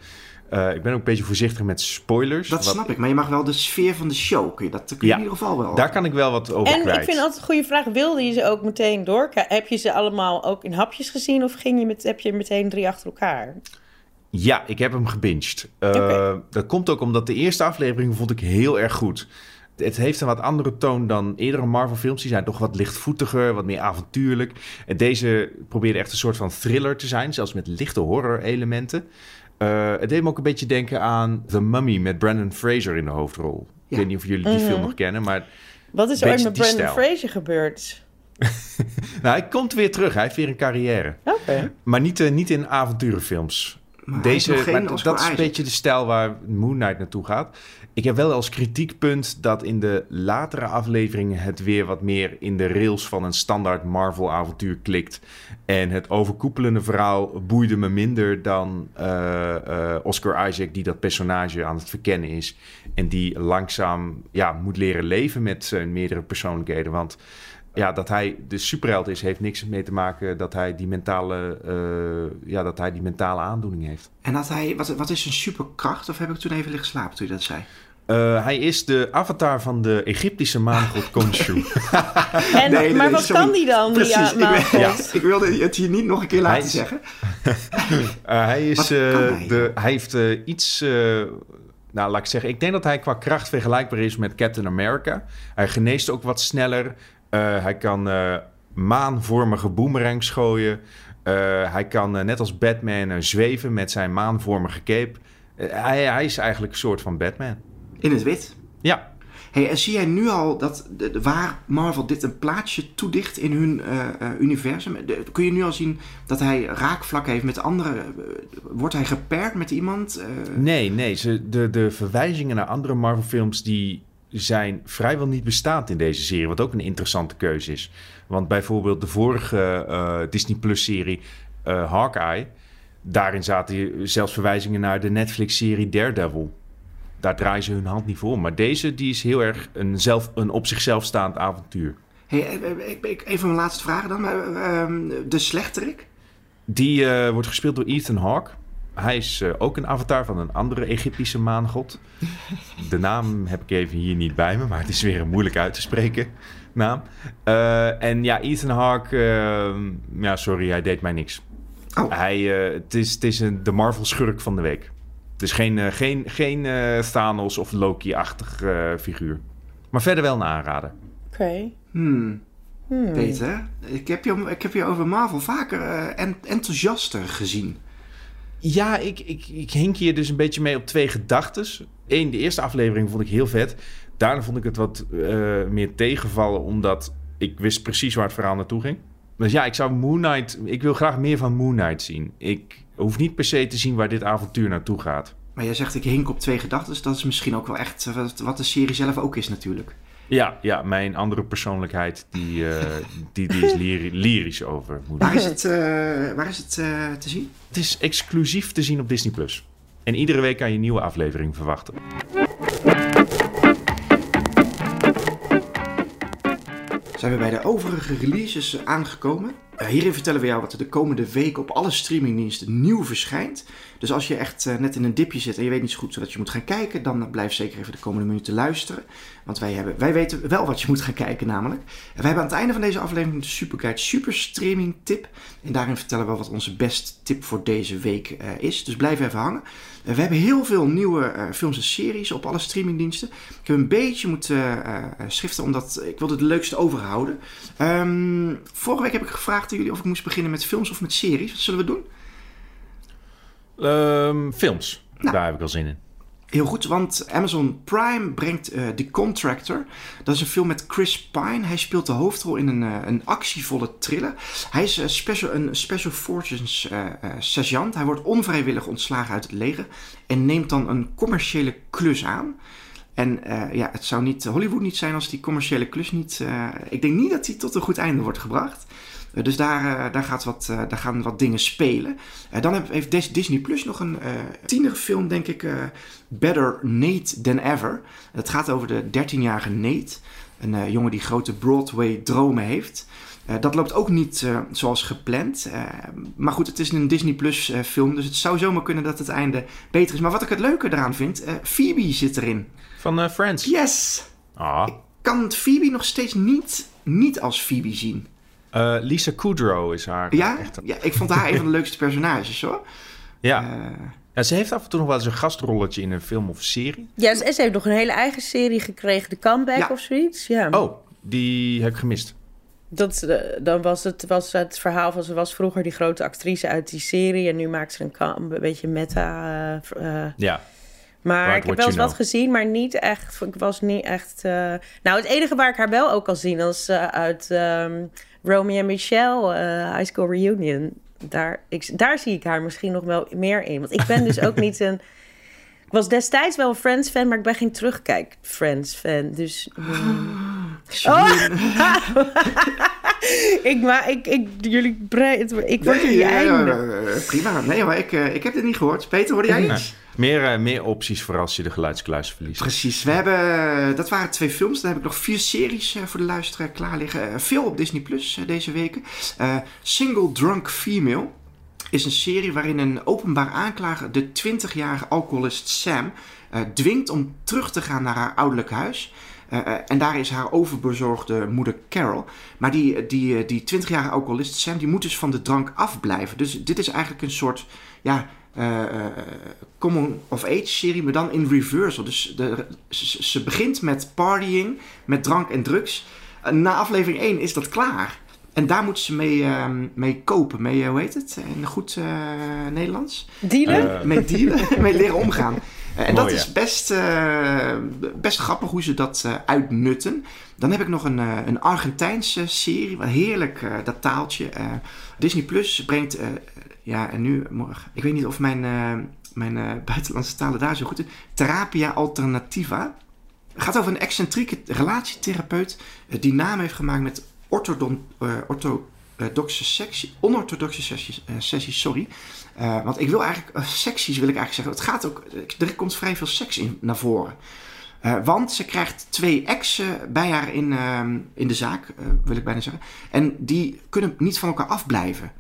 Eh, ik ben ook een beetje voorzichtig met spoilers. Dat Wat- snap ik. Maar je mag wel de sfeer van de show. Kun je, dat kun je Ja. in ieder geval wel. Daar kan ik wel wat over En kwijt. ik vind altijd een goede vraag: wilde je ze ook meteen door? Heb je ze allemaal ook in hapjes gezien of ging je met, heb je meteen drie achter elkaar? Ja, ik heb hem gebinged. Eh. Dat komt ook omdat de eerste aflevering vond ik heel erg goed. Het heeft een wat andere toon dan eerdere Marvel-films. Die zijn toch wat lichtvoetiger, wat meer avontuurlijk. En deze probeerde echt een soort van thriller te zijn, zelfs met lichte horror-elementen. Eh, het deed me ook een beetje denken aan The Mummy met Brandon Fraser in de hoofdrol. Ik weet niet of jullie die film nog kennen, maar Wat is er ooit met Brandon stijl. Fraser gebeurd? nou, hij komt weer terug. Hij heeft weer een carrière. Oké. Maar niet, eh, niet in avonturenfilms. Maar Deze, maar dat is een beetje de stijl waar Moon Knight naartoe gaat. Ik heb wel als kritiekpunt dat in de latere afleveringen het weer wat meer in de rails van een standaard Marvel-avontuur klikt. En het overkoepelende verhaal boeide me minder dan eh, eh, Oscar Isaac, die dat personage aan het verkennen is. En die langzaam ja, moet leren leven met zijn meerdere persoonlijkheden. Want ja, dat hij de superheld is, heeft niks mee te maken dat hij die mentale, eh, ja, dat hij die mentale aandoening heeft. En dat hij, wat, wat is een superkracht? Of heb ik toen even liggen slapen toen je dat zei? Eh, hij is de avatar van de Egyptische maangod Khonshu. En, Nee, nee, maar wat sorry. kan die dan, Precies, die ik, ja, wil- maangod? ik wilde het hier niet nog een keer laten Hij is- zeggen. Eh, hij, is, eh, hij? De, hij heeft eh, iets. eh, nou, laat ik zeggen. Ik denk dat hij qua kracht vergelijkbaar is met Captain America. Hij geneest ook wat sneller. Eh, hij kan eh, maanvormige boomerangs gooien. Eh, hij kan eh, net als Batman eh, zweven met zijn maanvormige cape. Eh, hij, hij is eigenlijk een soort van Batman. In het wit. Ja, Hey, en zie jij nu al dat de, de- waar Marvel dit een plaatsje toedicht in hun eh, eh, universum? De- kun je nu al zien dat hij raakvlak heeft met anderen? Eh, wordt hij gepaard met iemand? Nee, nee. Ze, de, de verwijzingen naar andere Marvel-films die zijn vrijwel niet bestaand in deze serie. Wat ook een interessante keuze is. Want bijvoorbeeld de vorige Disney Plus-serie Hawkeye... daarin zaten zelfs verwijzingen naar de Netflix-serie Daredevil. Daar draaien ze hun hand niet voor. Maar deze die is heel erg een, zelf, een op zichzelf staand avontuur. Hey, eh, eh, ik, ik, even mijn laatste vraag dan. eh, ehm, de slechterik? Die eh, wordt gespeeld door Ethan Hawke. Hij is eh, ook een avatar van een andere Egyptische maangod. De naam heb ik even hier niet bij me, maar het is weer een moeilijk uit te spreken naam. Eh, en ja, Ethan Hawke, eh, ja, sorry, hij deed mij niks. Oh. Hij, eh, het is, het is een, de Marvel-schurk van de week. Het is geen, eh, geen, geen eh, Thanos of Loki-achtig eh, figuur. Maar verder wel een aanrader. Oké. Hmm. Peter, ik heb, je, ik heb je over Marvel vaker eh, en, enthousiaster gezien. Ja, ik, ik, ik hink hier dus een beetje mee op twee gedachtes. Eén, de eerste aflevering vond ik heel vet. Daarna vond ik het wat eh, meer tegenvallen, omdat ik wist precies waar het verhaal naartoe ging. Dus ja, ik zou Moon Knight... Ik wil graag meer van Moon Knight zien. Ik hoef niet per se te zien waar dit avontuur naartoe gaat. Maar jij zegt ik hink op twee gedachten. Dat is misschien ook wel echt eh, wat, de serie zelf ook is natuurlijk. Ja, ja mijn andere persoonlijkheid, die, eh, die, die is lyri- lyrisch over. Waar is het, eh, waar is het te zien? Het is exclusief te zien op Disney+. Plus. En iedere week kan je een nieuwe aflevering verwachten. Zijn we bij de overige releases aangekomen? Eh, hierin vertellen we jou wat er de komende week op alle streamingdiensten nieuw verschijnt. Dus als je echt eh, net in een dipje zit en je weet niet zo goed zodat je moet gaan kijken, dan eh, blijf zeker even de komende minuten luisteren. Want wij, hebben, wij weten wel wat je moet gaan kijken namelijk. En wij hebben aan het einde van deze aflevering de Superguide Super Streaming Tip. En daarin vertellen we wat onze best tip voor deze week is. Dus blijf even hangen. We hebben heel veel nieuwe films en series op alle streamingdiensten. Ik heb een beetje moeten schriften, omdat ik wilde de leukste overhouden. Ehm, vorige week heb ik gevraagd aan jullie of ik moest beginnen met films of met series. Wat zullen we doen? Ehm, films, Nou. daar heb ik al zin in. Heel goed, want Amazon Prime brengt eh The Contractor. Dat is een film met Chris Pine. Hij speelt de hoofdrol in een, eh, een actievolle thriller. Hij is eh, special, een Special Forces sergeant. Hij wordt onvrijwillig ontslagen uit het leger en neemt dan een commerciële klus aan. En ja, het zou niet Hollywood niet zijn als die commerciële klus niet... ik denk niet dat die tot een goed einde wordt gebracht. Eh, dus daar, eh, daar, gaat wat, eh, daar gaan wat dingen spelen. Dan heb- heeft Dis- Disney Plus nog een tienerfilm, denk ik. Better Nate Than Ever. Het gaat over de 13-jarige Nate. Een jongen die grote Broadway-dromen heeft. Dat loopt ook niet zoals gepland. Maar goed, het is een Disney Plus film. Dus het zou zomaar kunnen dat het einde beter is. Maar wat ik het leuke eraan vind, Phoebe zit erin. Van Friends. Yes! Ah. Kan Phoebe nog steeds niet, niet als Phoebe zien? Eh, Lisa Kudrow is haar. Ja? Echt, ja, ik vond haar een van de leukste personages hoor. ja. Eh, ja, ze heeft af en toe nog wel eens een gastrolletje in een film of serie. Ja, ze ze heeft nog een hele eigen serie gekregen, de Comeback Ja. of zoiets. Ja. Oh, die heb ik gemist. Dat, eh, dan was het, was het verhaal van ze was vroeger die grote actrice uit die serie en nu maakt ze een, kam- een beetje meta. eh, eh, Ja. maar Right, ik heb wel eens wat know. gezien, maar niet echt. Ik was niet echt. eh, Nou, het enige waar ik haar wel ook kan zien, eh, uit ehm Romeo en Michelle, eh, High School Reunion. Daar, ik, daar zie ik haar misschien nog wel meer in. Want ik ben dus ook niet een. Ik was destijds wel een Friends-fan, maar ik ben geen terugkijk Friends-fan. Dus. mm. Janine. ik, maar ik, ik, jullie brei, het- ik word Nee, jullie ja, einde. prima. Nee, maar ik, eh, ik heb dit niet gehoord. Peter, hoorde jij Nee. iets? Meer, eh, meer opties voor als je de geluidskluis verliest. Precies. We hebben, dat waren twee films. Dan heb ik nog vier series eh, voor de luisteraar klaar liggen. Veel op Disney Plus deze weken. Eh, Single Drunk Female is een serie waarin een openbaar aanklager de 20-jarige alcoholist Sam eh, dwingt om terug te gaan naar haar ouderlijk huis. Eh, eh, en daar is haar overbezorgde moeder Carol. Maar die, die, die 20-jarige alcoholist Sam die moet dus van de drank afblijven. Dus dit is eigenlijk een soort ja, eh, common of age serie, maar dan in reversal. Dus de, ze, begint met partying, met drank en drugs. Na aflevering 1 is dat klaar. En daar moet ze mee, eh, mee kopen. Mee, eh, hoe heet het? In goed eh, Nederlands? Dealen? Eh, Mee dealen, mee leren omgaan. En Mooi, dat ja. is best, eh, best grappig hoe ze dat eh, uitnutten. Dan heb ik nog een, eh, een Argentijnse serie. Wat heerlijk, eh, dat taaltje. Eh, Disney Plus brengt... eh, ja, en nu... morgen- Ik weet niet of mijn, eh, mijn eh, buitenlandse talen daar zo goed zijn. Terapia Alternativa. Het gaat over een excentrieke relatietherapeut... die naam heeft gemaakt met orthodon, eh, orthodoxe sectie, onorthodoxe sessies, eh, sessies sorry. Eh, want ik wil eigenlijk, secties wil ik eigenlijk zeggen. Het gaat ook, er komt vrij veel seks in naar voren. Want ze krijgt twee exen bij haar in, uh, in de zaak, wil ik bijna zeggen. En die kunnen niet van elkaar afblijven.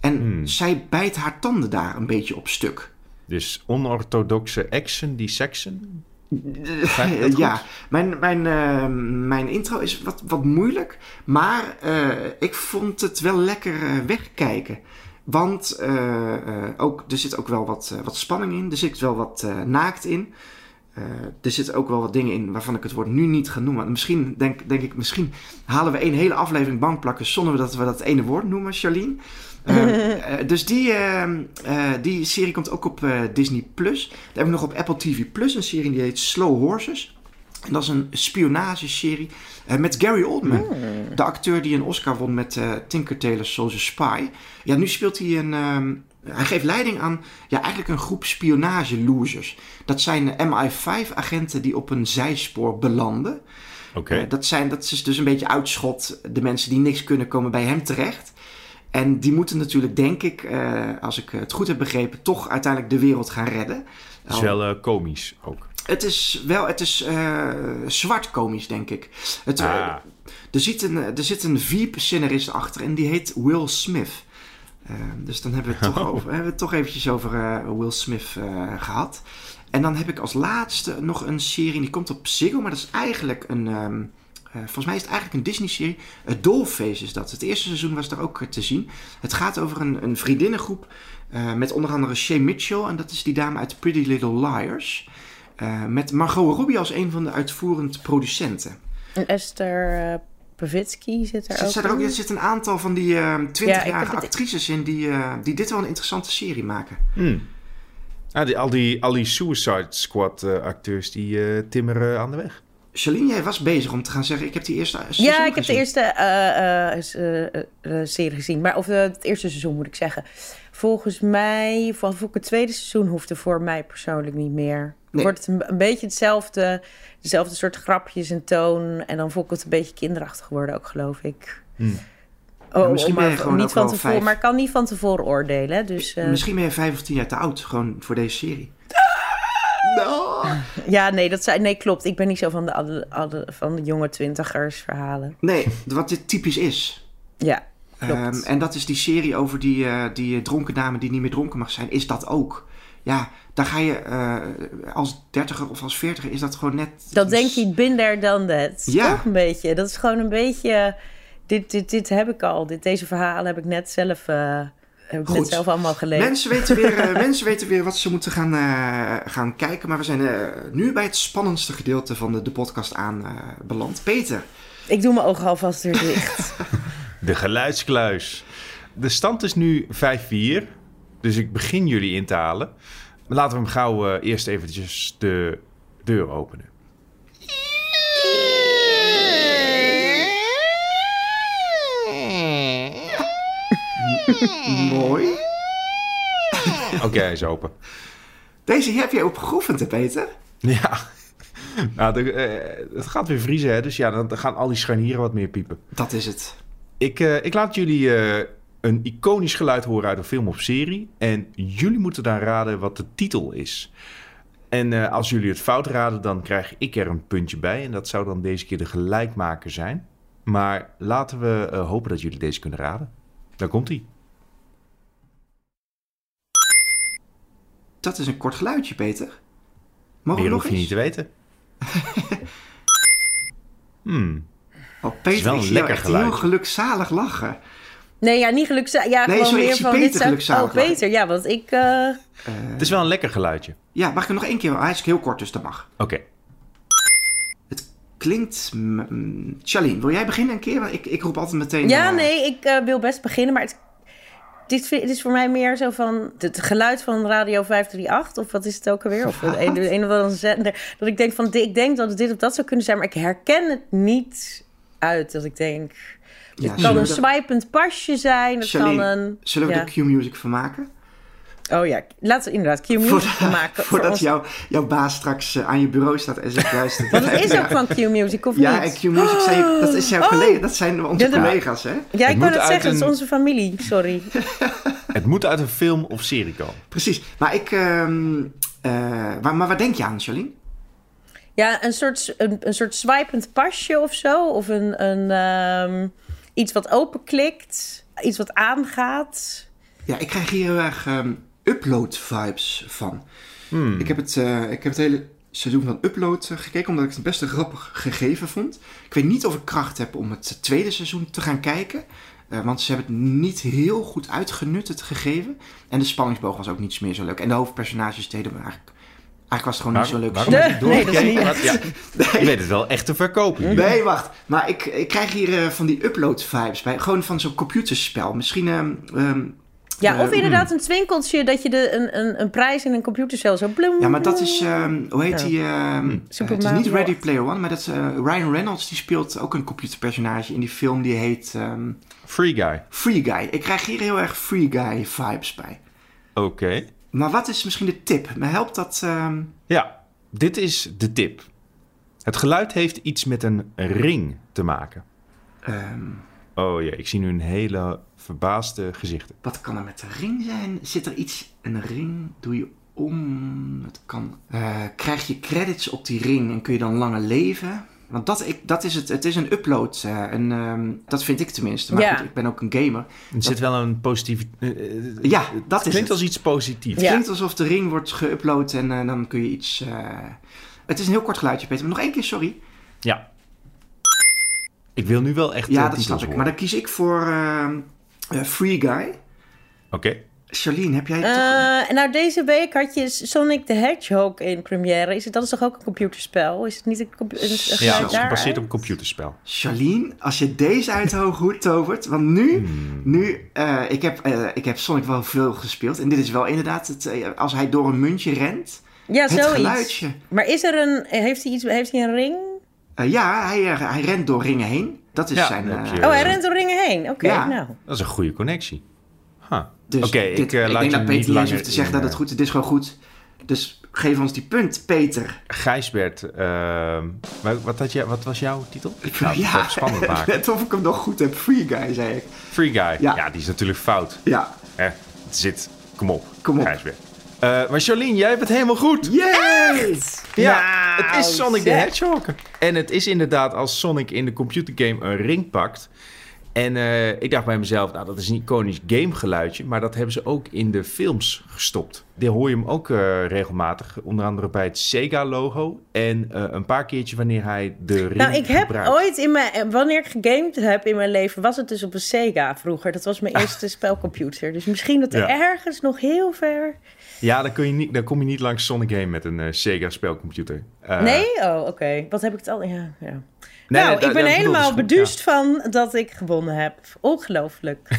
En hmm. zij bijt haar tanden daar een beetje op stuk. Dus onorthodoxe exen die seksen? Ja, mijn, mijn, uh, mijn intro is wat, wat moeilijk. Maar uh, ik vond het wel lekker wegkijken. Want uh, ook, er zit ook wel wat, wat spanning in. Er zit wel wat naakt in. er zitten ook wel wat dingen in waarvan ik het woord nu niet ga noemen. Misschien denk, denk ik, misschien halen we een hele aflevering bankplakken zonder dat we dat ene woord noemen, Charlene. Uh, dus die, uh, uh, die serie komt ook op Disney Plus. Dan heb ik nog op Apple TV Plus een serie die heet Slow Horses. En dat is een spionageserie met Gary Oldman. Mm. De acteur die een Oscar won met Tinker Tailor Soldier Spy. Ja, nu speelt hij een... Um, hij geeft leiding aan ja, eigenlijk een groep spionage-losers. Dat zijn MI5-agenten die op een zijspoor belanden. Okay. dat, zijn, dat is dus een beetje uitschot. De mensen die niks kunnen komen bij hem terecht. En die moeten natuurlijk, denk ik, uh, als ik het goed heb begrepen, toch uiteindelijk de wereld gaan redden. Het is wel uh, komisch ook. Het is wel, het is uh, zwart komisch, denk ik. Het, ah. er, zit een, er zit een VIP-scenarist achter en die heet Will Smith. dus dan hebben we het toch, over, hebben we toch eventjes over Will Smith gehad. En dan heb ik als laatste nog een serie, die komt op Ziggo, maar dat is eigenlijk een... Um, uh, volgens mij is het eigenlijk een Disney-serie. Uh, Dollface is dat. Het eerste seizoen was daar ook uh, te zien. Het gaat over een, een vriendinnengroep met onder andere Shay Mitchell. En dat is die dame uit Pretty Little Liars. met Margot Robbie als een van de uitvoerend producenten. En Esther Pavitsky zit er Z ook zit er, ook, in? er zitten een aantal van die 20-jarige ja, actrices in die, die dit wel een interessante serie maken. Hmm. Ah, die, al, die, al die Suicide Squad acteurs die timmeren aan de weg. Charlene, jij was bezig om te gaan zeggen: Ik heb die eerste seizoen Ja, ik heb gezien. de eerste uh, uh, uh, serie gezien. Maar, of het eerste seizoen moet ik zeggen. Volgens mij, vanaf het tweede seizoen hoefde voor mij persoonlijk niet meer. Nee. Wordt het een, een, beetje hetzelfde, dezelfde soort grapjes en toon. En dan vond ik het een beetje kinderachtig worden ook, geloof ik. Hmm. Oh, misschien ben je maar, gewoon niet ook van tevoren, vijf. maar ik kan niet van tevoren oordelen. Dus, uh... Misschien ben je vijf of tien jaar te oud gewoon voor deze serie. No. Ja, nee, dat zijn, nee, klopt. Ik ben niet zo van de, van de jonge twintigers verhalen. Nee, wat dit typisch is. Ja, klopt. Um, en dat is die serie over die, uh, die dronken dame die niet meer dronken mag zijn. Is dat ook? Ja, dan ga je uh, als dertiger of als veertiger is dat gewoon net... Dat denk je, bin there, done that. Ja. Toch een beetje. Dat is gewoon een beetje... Dit, dit, dit heb ik al. Dit, deze verhalen heb ik net zelf... Uh, heb ik Goed. net zelf allemaal gelezen. Mensen weten weer, uh, mensen weten weer wat ze moeten gaan, uh, gaan kijken. Maar we zijn uh, nu bij het spannendste gedeelte van de, de podcast aanbeland. Peter. Ik doe mijn ogen alvast weer dicht. de geluidskluis. De stand is nu 5-4. Dus ik begin jullie in te halen. Maar laten we hem gauw eerst eventjes de deur openen. Mooi. Oké, okay, hij is open. Deze heb jij opgeoefend, hè, Peter? Ja. Nou, de, uh, het gaat weer vriezen, hè? dus ja, dan gaan al die scharnieren wat meer piepen. Dat is het. Ik, uh, ik laat jullie uh, een iconisch geluid horen uit een film of serie. En jullie moeten dan raden wat de titel is. En als jullie het fout raden, dan krijg ik er een puntje bij. En dat zou dan deze keer de gelijkmaker zijn. Maar laten we hopen dat jullie deze kunnen raden. Daar komt hij. Dat is een kort geluidje, Peter. Mogen Meer we nog hoef je eens? niet te weten. hmm. Oh, Peter, wel een lekker geluidje. heel gelukzalig lachen. Nee, ja, niet gelukzalig. Ja, Nee, gewoon sorry, ik meer zie van Peter dit gelukzalig Oh. Peter, ja, want ik... eh, Het is wel een lekker geluidje. Ja, mag ik er nog één keer? Hij is heel kort, dus dat mag. Oké. Klinkt... mm, Charlene, wil jij beginnen een keer? Want ik, ik roep altijd meteen... Ja, eh, nee, ik eh, wil best beginnen, maar het, dit, vind- dit is voor mij meer zo van het geluid van Radio 538. Of wat is het ook alweer? Of een, een, een of andere zender. Dat ik denk van, ik denk dat het dit of dat zou kunnen zijn. Maar ik herken het niet uit. Dat ik denk, het kan een swipend pasje zijn. Het kan een... Zullen we ja. er Q-music van maken? Oh ja, laten we inderdaad Q-music Voordat, maken. voor voordat jouw, jouw baas straks eh, aan je bureau staat en zegt luister. Want het is ook van Q-music, of Ja, en niet? Q-music, zijn- dat, is jouw Oh. collega, dat zijn onze Ja, collega's, hè? Ja, Het ik wou moet dat uit zeggen, het is onze familie. Sorry. Het moet uit een film of serie komen. Precies. Maar ik... ehm, eh, maar, maar waar denk je aan, Charlene? Ja, een soort, een, een soort swipend pasje of zo. Of een, een, ehm, iets wat openklikt. Iets wat aangaat. Ja, ik krijg hier heel erg ehm, upload-vibes van. Ik, heb het, eh, ik heb het hele seizoen van Upload eh, gekeken, omdat ik het best een grappig gegeven vond. Ik weet niet of ik kracht heb om het tweede seizoen te gaan kijken. eh, want ze hebben het niet heel goed uitgenut, het gegeven. En de spanningsboog was ook niet meer zo leuk. En de hoofdpersonages deden me eigenlijk... Eigenlijk was het gewoon niet zo leuk. Waarom Nee, dat is? Wat- ja. Je weet het wel echt te verkopen. Nee, wacht. Maar ik, ik krijg hier van die upload-vibes bij. Gewoon van zo'n computerspel. Misschien... ehm, ehm, Ja, of Eh, inderdaad een twinkeltje dat je de, een, een, een prijs in een computercel zo bloem. Ja, maar dat is, ehm, hoe heet Ja. die? ehm, eh, Super het is niet. Ready Player One, maar dat is eh, Ryan Reynolds. Die speelt ook een computerpersonage in die film. Die heet ehm, Free Guy. Free Guy. Ik krijg hier heel erg Free Guy vibes bij. Oké. Maar wat is misschien de tip? Me helpt dat... ehm, Ja, dit is de tip. Het geluid heeft iets met een ring te maken. ehm, Oh ja, ik zie nu een hele verbaasde gezichten. wat kan er met de ring zijn? Zit er iets... Een ring doe je om... Het kan... eh, krijg je credits op die ring en kun je dan langer leven? Want dat, ik, dat is het. Het is een upload. eh, en, ehm, dat vind ik tenminste. Maar Ja. goed, ik ben ook een gamer. Er zit wel een positieve... eh, Ja, dat het is klinkt het. als iets positiefs. Het Ja. klinkt alsof de ring wordt geüpload en eh, dan kun je iets... eh, Het is een heel kort geluidje, Peter. Maar nog één keer, sorry. Ja. Ik wil nu wel echt Ja, eh, dat snap ik. horen. Maar dan kies ik voor ehm, eh, Free Guy. Oké. Charlene, heb jij het toch? Nou, deze week had je Sonic the Hedgehog in première. Is het, dat is toch ook een computerspel? Is het niet een, compu- een, een Ja, het is gebaseerd op een computerspel. Charlene, als je deze uit de hoge hoed tovert. Want nu, Hmm. nu eh, ik, heb, eh, ik heb Sonic wel veel gespeeld. En dit is wel inderdaad, het, als hij door een muntje rent. Ja, Het zoiets. geluidje. Maar is er een... Heeft hij, iets, heeft hij een ring? Eh, ja, hij, eh, hij rent door ringen heen. Dat is Ja, zijn... eh, Oh, hij rent door ringen heen. Oké, Ja. nou. Dat is een goede connectie. Huh. Dus dit- ik, eh, laat denk je dat niet Peter niet hoeft te zeggen in, dat het eh, goed is. Dit is gewoon goed. Dus geef ons die punt, Peter. Gijsbert, ehm, wa- wat, had je, wat was jouw titel? Ik het ja, spannend maken. net of ik hem nog goed heb. Free Guy, zei ik. Free Guy. Ja. Ja. die is natuurlijk fout. Ja, Hè? Het zit. Kom op. Kom op. Gijsbert. Eh, maar Charlene, jij hebt het helemaal goed. yay! Ja, Nou, het is Sonic the. Hedgehog. En het is inderdaad als Sonic in de computergame een ring pakt. En eh, ik dacht bij mezelf, nou dat is een iconisch gamegeluidje. Maar dat hebben ze ook in de films gestopt. Daar hoor je hem ook eh, regelmatig. Onder andere bij het Sega-logo. En eh, een paar keertje wanneer hij de ring Nou, ik heb gebruikt. ooit in mijn... Wanneer ik gegamed heb in mijn leven, was het dus op een Sega vroeger. Dat was mijn eerste spelcomputer. Dus misschien dat er Ja. ergens nog heel ver... Ja, dan, kun je niet, dan kom je niet langs Sonic heen met een Sega-spelcomputer. Nee? Oh, oké. Wat heb ik het al... Ja, ja. Nee, nou, nee, ik ben helemaal beduust van dat ik gewonnen heb. Ongelooflijk.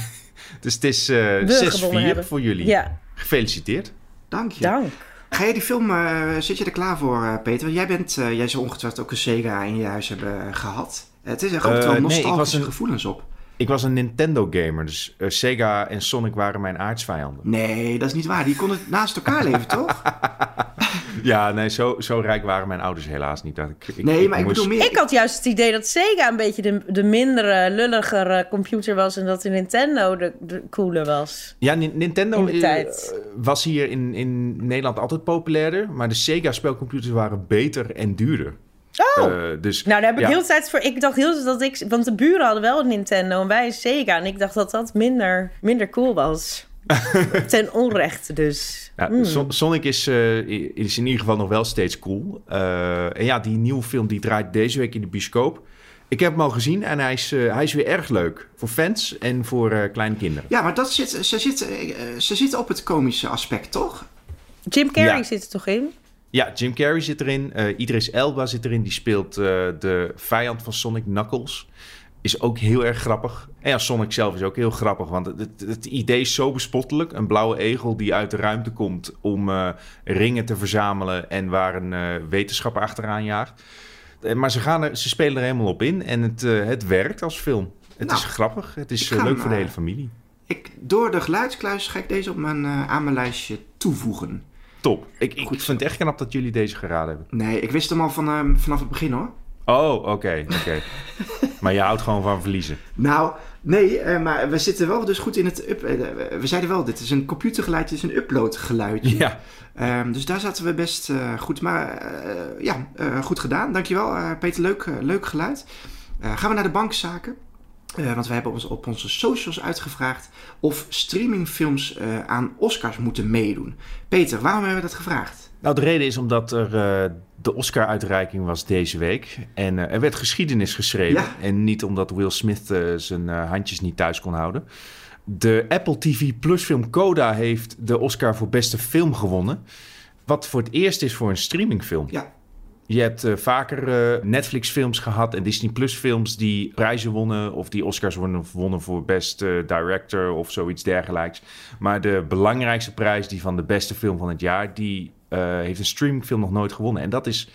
Dus het is eh, We gewonnen 6-4 hebben. voor jullie. Ja, Gefeliciteerd. Dank je. dank. Ga je die film, eh, zit je er klaar voor, eh, Peter? Want jij, bent, eh, jij zou ongetwijfeld ook een Sega in je huis hebben eh, gehad. Het is er Eh, wel nee, ik nostalgische was een- gevoelens op. Ik was een Nintendo-gamer, dus eh, Sega en Sonic waren mijn aardsvijanden. Nee, dat is niet waar. Die konden naast elkaar leven, toch? Ja, nee, zo, zo rijk waren mijn ouders helaas niet. Dat ik, ik, Nee, maar ik moest- bedoel meer... Ik had juist het idee dat Sega een beetje de, de mindere, lulligere computer was... en dat de Nintendo de, de coole was. Ja, Ni- Nintendo In de eh, tijd. was hier in, in Nederland altijd populairder, maar de Sega-spelcomputers waren beter en duurder. Oh! Eh, dus, Nou, daar heb ik ja. heel de tijd voor. Ik dacht heel de tijd dat ik. Want de buren hadden wel een Nintendo en wij een Sega. En ik dacht dat dat minder, minder cool was. Ten onrechte dus. Ja, Hmm. Son- Sonic is, eh, is in ieder geval nog wel steeds cool. Eh, en ja, die nieuwe film die draait deze week in de bioscoop. Ik heb hem al gezien en hij is, eh, hij is weer erg leuk. Voor fans en voor eh, kleine kinderen. Ja, maar dat zit, ze, zit, ze zitten op het komische aspect, toch? Jim Carrey Ja. zit er toch in? Ja, Jim Carrey zit erin. eh Idris Elba zit erin. Die speelt eh, de vijand van Sonic, Knuckles. is ook heel erg grappig. En ja, Sonic zelf is ook heel grappig, want het, het, het idee is zo bespottelijk. Een blauwe egel die uit de ruimte komt om uh, ringen te verzamelen en waar een uh, wetenschapper achteraan jaagt. Maar ze, gaan er, ze spelen er helemaal op in en het, uh, het werkt als film. Het nou, is grappig, het is leuk voor de hele familie. Ik, door de geluidskluis ga ik deze op mijn, aan mijn lijstje toevoegen. Top. Ik, ik vind het echt knap dat jullie deze geraden hebben. Nee, ik wist hem al van, vanaf het begin hoor. Oh, oké, okay, oké. Okay. maar je houdt gewoon van verliezen. Nou, nee, uh, maar we zitten wel dus goed in het... Up, uh, we zeiden wel, dit is een computergeluidje, dit is een uploadgeluidje. Ja. Um, dus daar zaten we best uh, goed. Maar ja, goed gedaan. Dankjewel, Peter. Leuk, leuk geluid. gaan we naar de bankzaken. Want we hebben ons op onze socials uitgevraagd of streamingfilms aan Oscars moeten meedoen. Peter, waarom hebben we dat gevraagd? Nou, de reden is omdat er uh, de Oscar-uitreiking was deze week. En er werd geschiedenis geschreven. Ja. En niet omdat Will Smith zijn handjes niet thuis kon houden. De Apple TV Plus film Coda heeft de Oscar voor beste film gewonnen. Wat voor het eerst is voor een streamingfilm. Ja. Je hebt uh, vaker uh, Netflix-films gehad en Disney Plus-films die prijzen wonnen of die Oscars wonnen, wonnen voor Best uh, Director of zoiets dergelijks. Maar de belangrijkste prijs, die van de beste film van het jaar, die heeft een streamingfilm nog nooit gewonnen. En dat is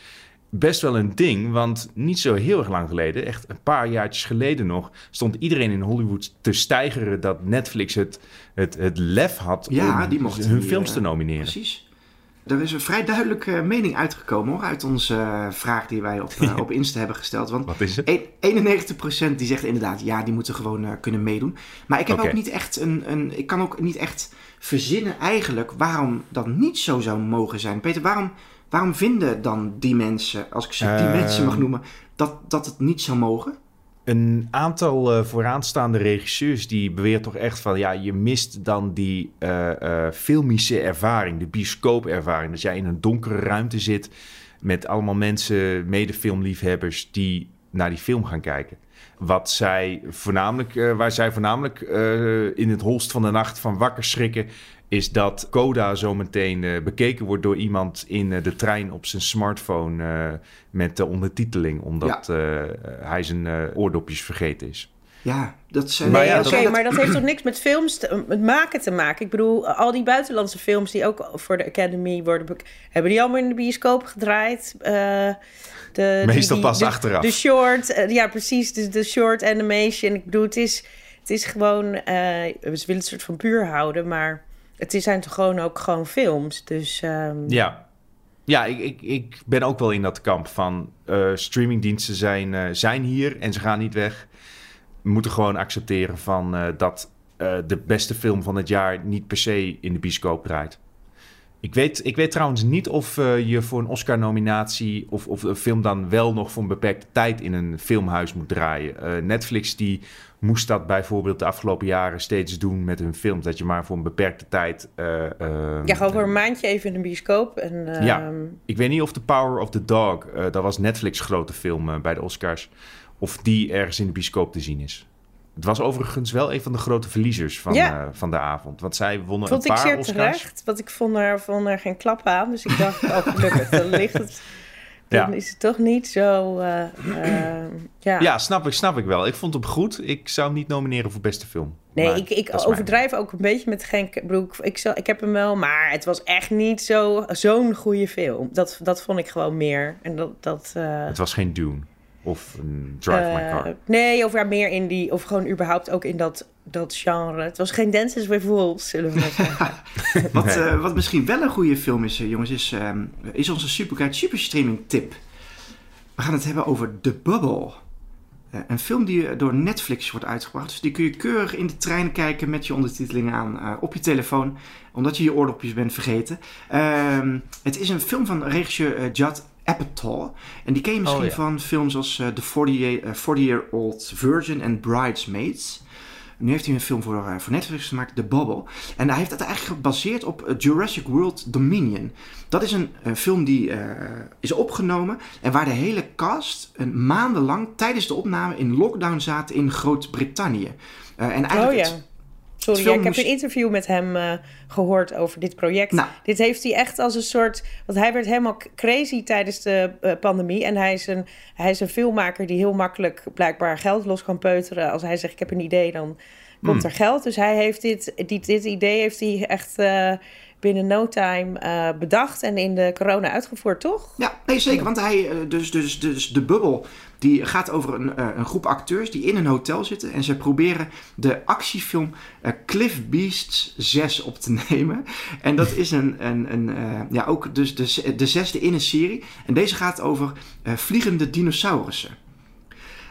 best wel een ding, want niet zo heel erg lang geleden, echt een paar jaartjes geleden nog, stond iedereen in Hollywood te stijgeren dat Netflix het, het, het lef had ja, om die mocht hun die, films te nomineren. Precies. Er is een vrij duidelijke mening uitgekomen hoor, uit onze uh, vraag die wij op, uh, op Insta hebben gesteld. Want Wat is het? 91% die zegt inderdaad, ja, die moeten gewoon uh, kunnen meedoen. Maar ik heb ook niet echt een, een. Ik kan ook niet echt verzinnen eigenlijk waarom dat niet zo zou mogen zijn. Peter, waarom, waarom vinden dan die mensen, als ik ze die Ehm. mensen mag noemen, dat, dat het niet zou mogen? Een aantal eh, vooraanstaande regisseurs die beweert toch echt van ja, je mist dan die eh, eh, filmische ervaring, de bioscoopervaring. Dat jij in een donkere ruimte zit met allemaal mensen, medefilmliefhebbers, die naar die film gaan kijken. Wat zij voornamelijk, waar zij voornamelijk in het holst van de nacht van wakker schrikken, is dat Coda zometeen eh, bekeken wordt door iemand in eh, de trein op zijn smartphone eh, met de ondertiteling, omdat eh, hij zijn eh, oordopjes vergeten is. Ja, dat zijn. Maar Nee, ja, oké, dat- maar dat heeft toch niks met films, te, met maken te maken? Ik bedoel, al die buitenlandse films die ook voor de Academy worden... hebben die allemaal in de bioscoop gedraaid? Eh, de, Meestal pas de, achteraf. De short, ja precies, de, de short animation. Ik bedoel, het is, het is gewoon... eh, we willen het soort van puur houden, maar het zijn toch gewoon ook gewoon films. Dus ehm, Ja, ja ik, ik, ik ben ook wel in dat kamp van eh, streamingdiensten zijn, eh, zijn hier en ze gaan niet weg. We moeten gewoon accepteren van eh, dat de beste film van het jaar niet per se in de bioscoop draait. Ik weet, ik weet trouwens niet of je voor een Oscar-nominatie of, of een film dan wel nog voor een beperkte tijd in een filmhuis moet draaien. Netflix die moest dat bijvoorbeeld de afgelopen jaren steeds doen met hun films. Dat je maar voor een beperkte tijd. eh, eh, ja, gewoon voor een maandje even in de bioscoop. En, ehm, Ja. Ik weet niet of The Power of the Dog, eh, dat was Netflix grote film bij de Oscars, of die ergens in de bioscoop te zien is. Het was overigens wel een van de grote verliezers van, Ja. van de avond. Want zij wonnen Vond een ik paar zeer Oscars. terecht, want ik vond er, vond er geen klap aan. Dus ik dacht, oh gelukkig, dan ligt het... Dan Ja. is het toch niet zo... eh, eh, ja. Ja, snap ik, snap ik wel. Ik vond hem goed. Ik zou hem niet nomineren voor beste film. Nee, ik, ik mijn- overdrijf ook een beetje met geen... Ik, bedoel, ik, zal- ik heb hem wel, maar het was echt niet zo- zo'n goede film. Dat, dat vond ik gewoon meer. En dat... dat eh, Het was geen Dune of een Drive My eh, Car. nee, of ja, meer in die... Of gewoon überhaupt ook in dat, dat genre. Het was geen Dances with Wolves, zullen we maar zeggen. Wat, Nee. eh, wat misschien wel een goede film is, eh, jongens, is, ehm, is onze Superguide Superstreaming tip. We gaan het hebben over The Bubble. Een film die door Netflix wordt uitgebracht. Dus die kun je keurig in de trein kijken met je ondertiteling aan eh, op je telefoon. Omdat je je oordopjes bent vergeten. Ehm, het is een film van regisseur eh, Judd Apatow. En die ken je misschien Oh, ja. van films als eh, The 40 eh, 40-Year-Old Virgin en Bridesmaids. Nu heeft hij een film voor, eh, voor Netflix gemaakt, The Bubble. En hij heeft dat eigenlijk gebaseerd op Jurassic World Dominion. Dat is een, film die is opgenomen en waar de hele cast een maandenlang tijdens de opname in lockdown zaten in Groot-Brittannië. En eigenlijk Oh ja. het, sorry. Ja, ik heb een interview met hem eh, gehoord over dit project. Nou. Dit heeft hij echt als een soort... Want hij werd helemaal crazy tijdens de eh, pandemie. En hij is, een, hij is een filmmaker die heel makkelijk blijkbaar geld los kan peuteren. Als hij zegt, ik heb een idee, dan komt er geld. Dus hij heeft dit, dit, dit idee heeft hij echt eh, binnen no time eh, bedacht... en in de corona uitgevoerd, toch? Ja, nee zeker. Want hij, eh, dus, dus, dus de bubbel, die gaat over een, eh, een groep acteurs die in een hotel zitten. En ze proberen de actiefilm Cliff Beasts 6 op te nemen. En dat is een, een, een ja, ook dus de, de zesde in een serie. En deze gaat over vliegende dinosaurussen.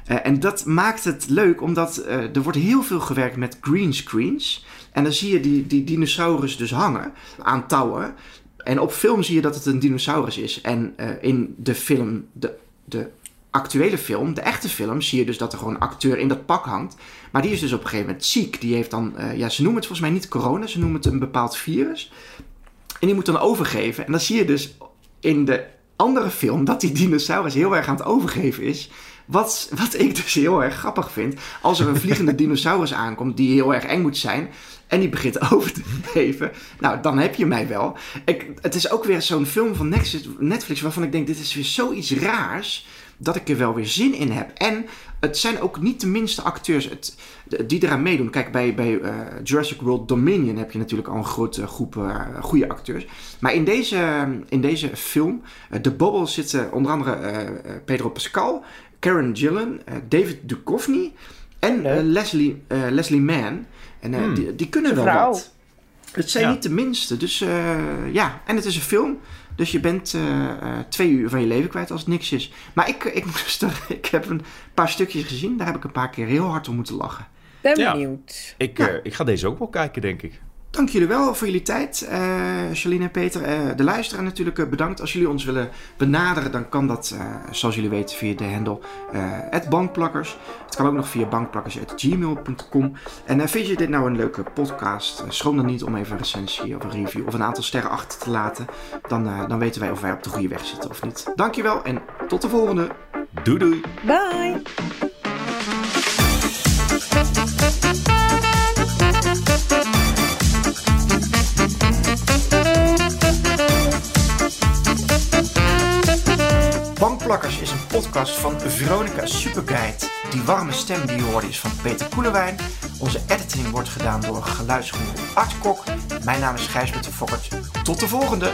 En dat maakt het leuk, omdat er wordt heel veel gewerkt met greenscreens. En dan zie je die, die dinosaurus dus hangen aan touwen. En op film zie je dat het een dinosaurus is. En eh, in de film, de, de actuele film, de echte film, zie je dus dat er gewoon een acteur in dat pak hangt. Maar die is dus op een gegeven moment ziek. Die heeft dan, eh, ja, ze noemen het volgens mij niet corona, ze noemen het een bepaald virus. En die moet dan overgeven. En dan zie je dus in de andere film dat die dinosaurus heel erg aan het overgeven is. Wat, wat ik dus heel erg grappig vind. Als er een vliegende dinosaurus aankomt die heel erg eng moet zijn. En die begint over te geven. Nou, dan heb je mij wel. Ik, het is ook weer zo'n film van Netflix waarvan ik denk: dit is weer zoiets raars. Dat ik er wel weer zin in heb. En het zijn ook niet de minste acteurs het, die eraan meedoen. Kijk, bij, bij eh, Jurassic World Dominion heb je natuurlijk al een grote groep eh, goede acteurs. Maar in deze, in deze film, eh, de Bobble, zitten onder andere eh, eh, Pedro Pascal, Karen Gillan, eh, David Duchovny en eh, Leslie, eh, Leslie Mann. En eh, die, die kunnen wel vrouw. wat. Het zijn Ja. niet de minste. Dus eh, ja, en het is een film. Dus je bent eh, eh, twee uur van je leven kwijt als het niks is. Maar ik, ik, moest er, ik heb een paar stukjes gezien. Daar heb ik een paar keer heel hard om moeten lachen. Ben Ja. benieuwd. Ik, Ja. ik ga deze ook wel kijken, denk ik. Dank jullie wel voor jullie tijd, eh Charlene en Peter. Eh, de luisteraar natuurlijk eh, bedankt. Als jullie ons willen benaderen, dan kan dat, eh, zoals jullie weten, via de handle eh bankplakkers. Het kan ook nog via bankplakkers.gmail.com. En vind je dit nou een leuke podcast? Schroom dan niet om even een recensie of een review of een aantal sterren achter te laten. Dan, eh, dan weten wij of wij op de goede weg zitten of niet. Dankjewel en tot de volgende. Doei doei! Bye! Bankplakkers is een podcast van Veronica Superguide. Die warme stem die je hoorde is van Peter Koelewijn. Onze editing wordt gedaan door geluidsgroep Art Kok. Mijn naam is Gijsbert de Fokkert. Tot de volgende!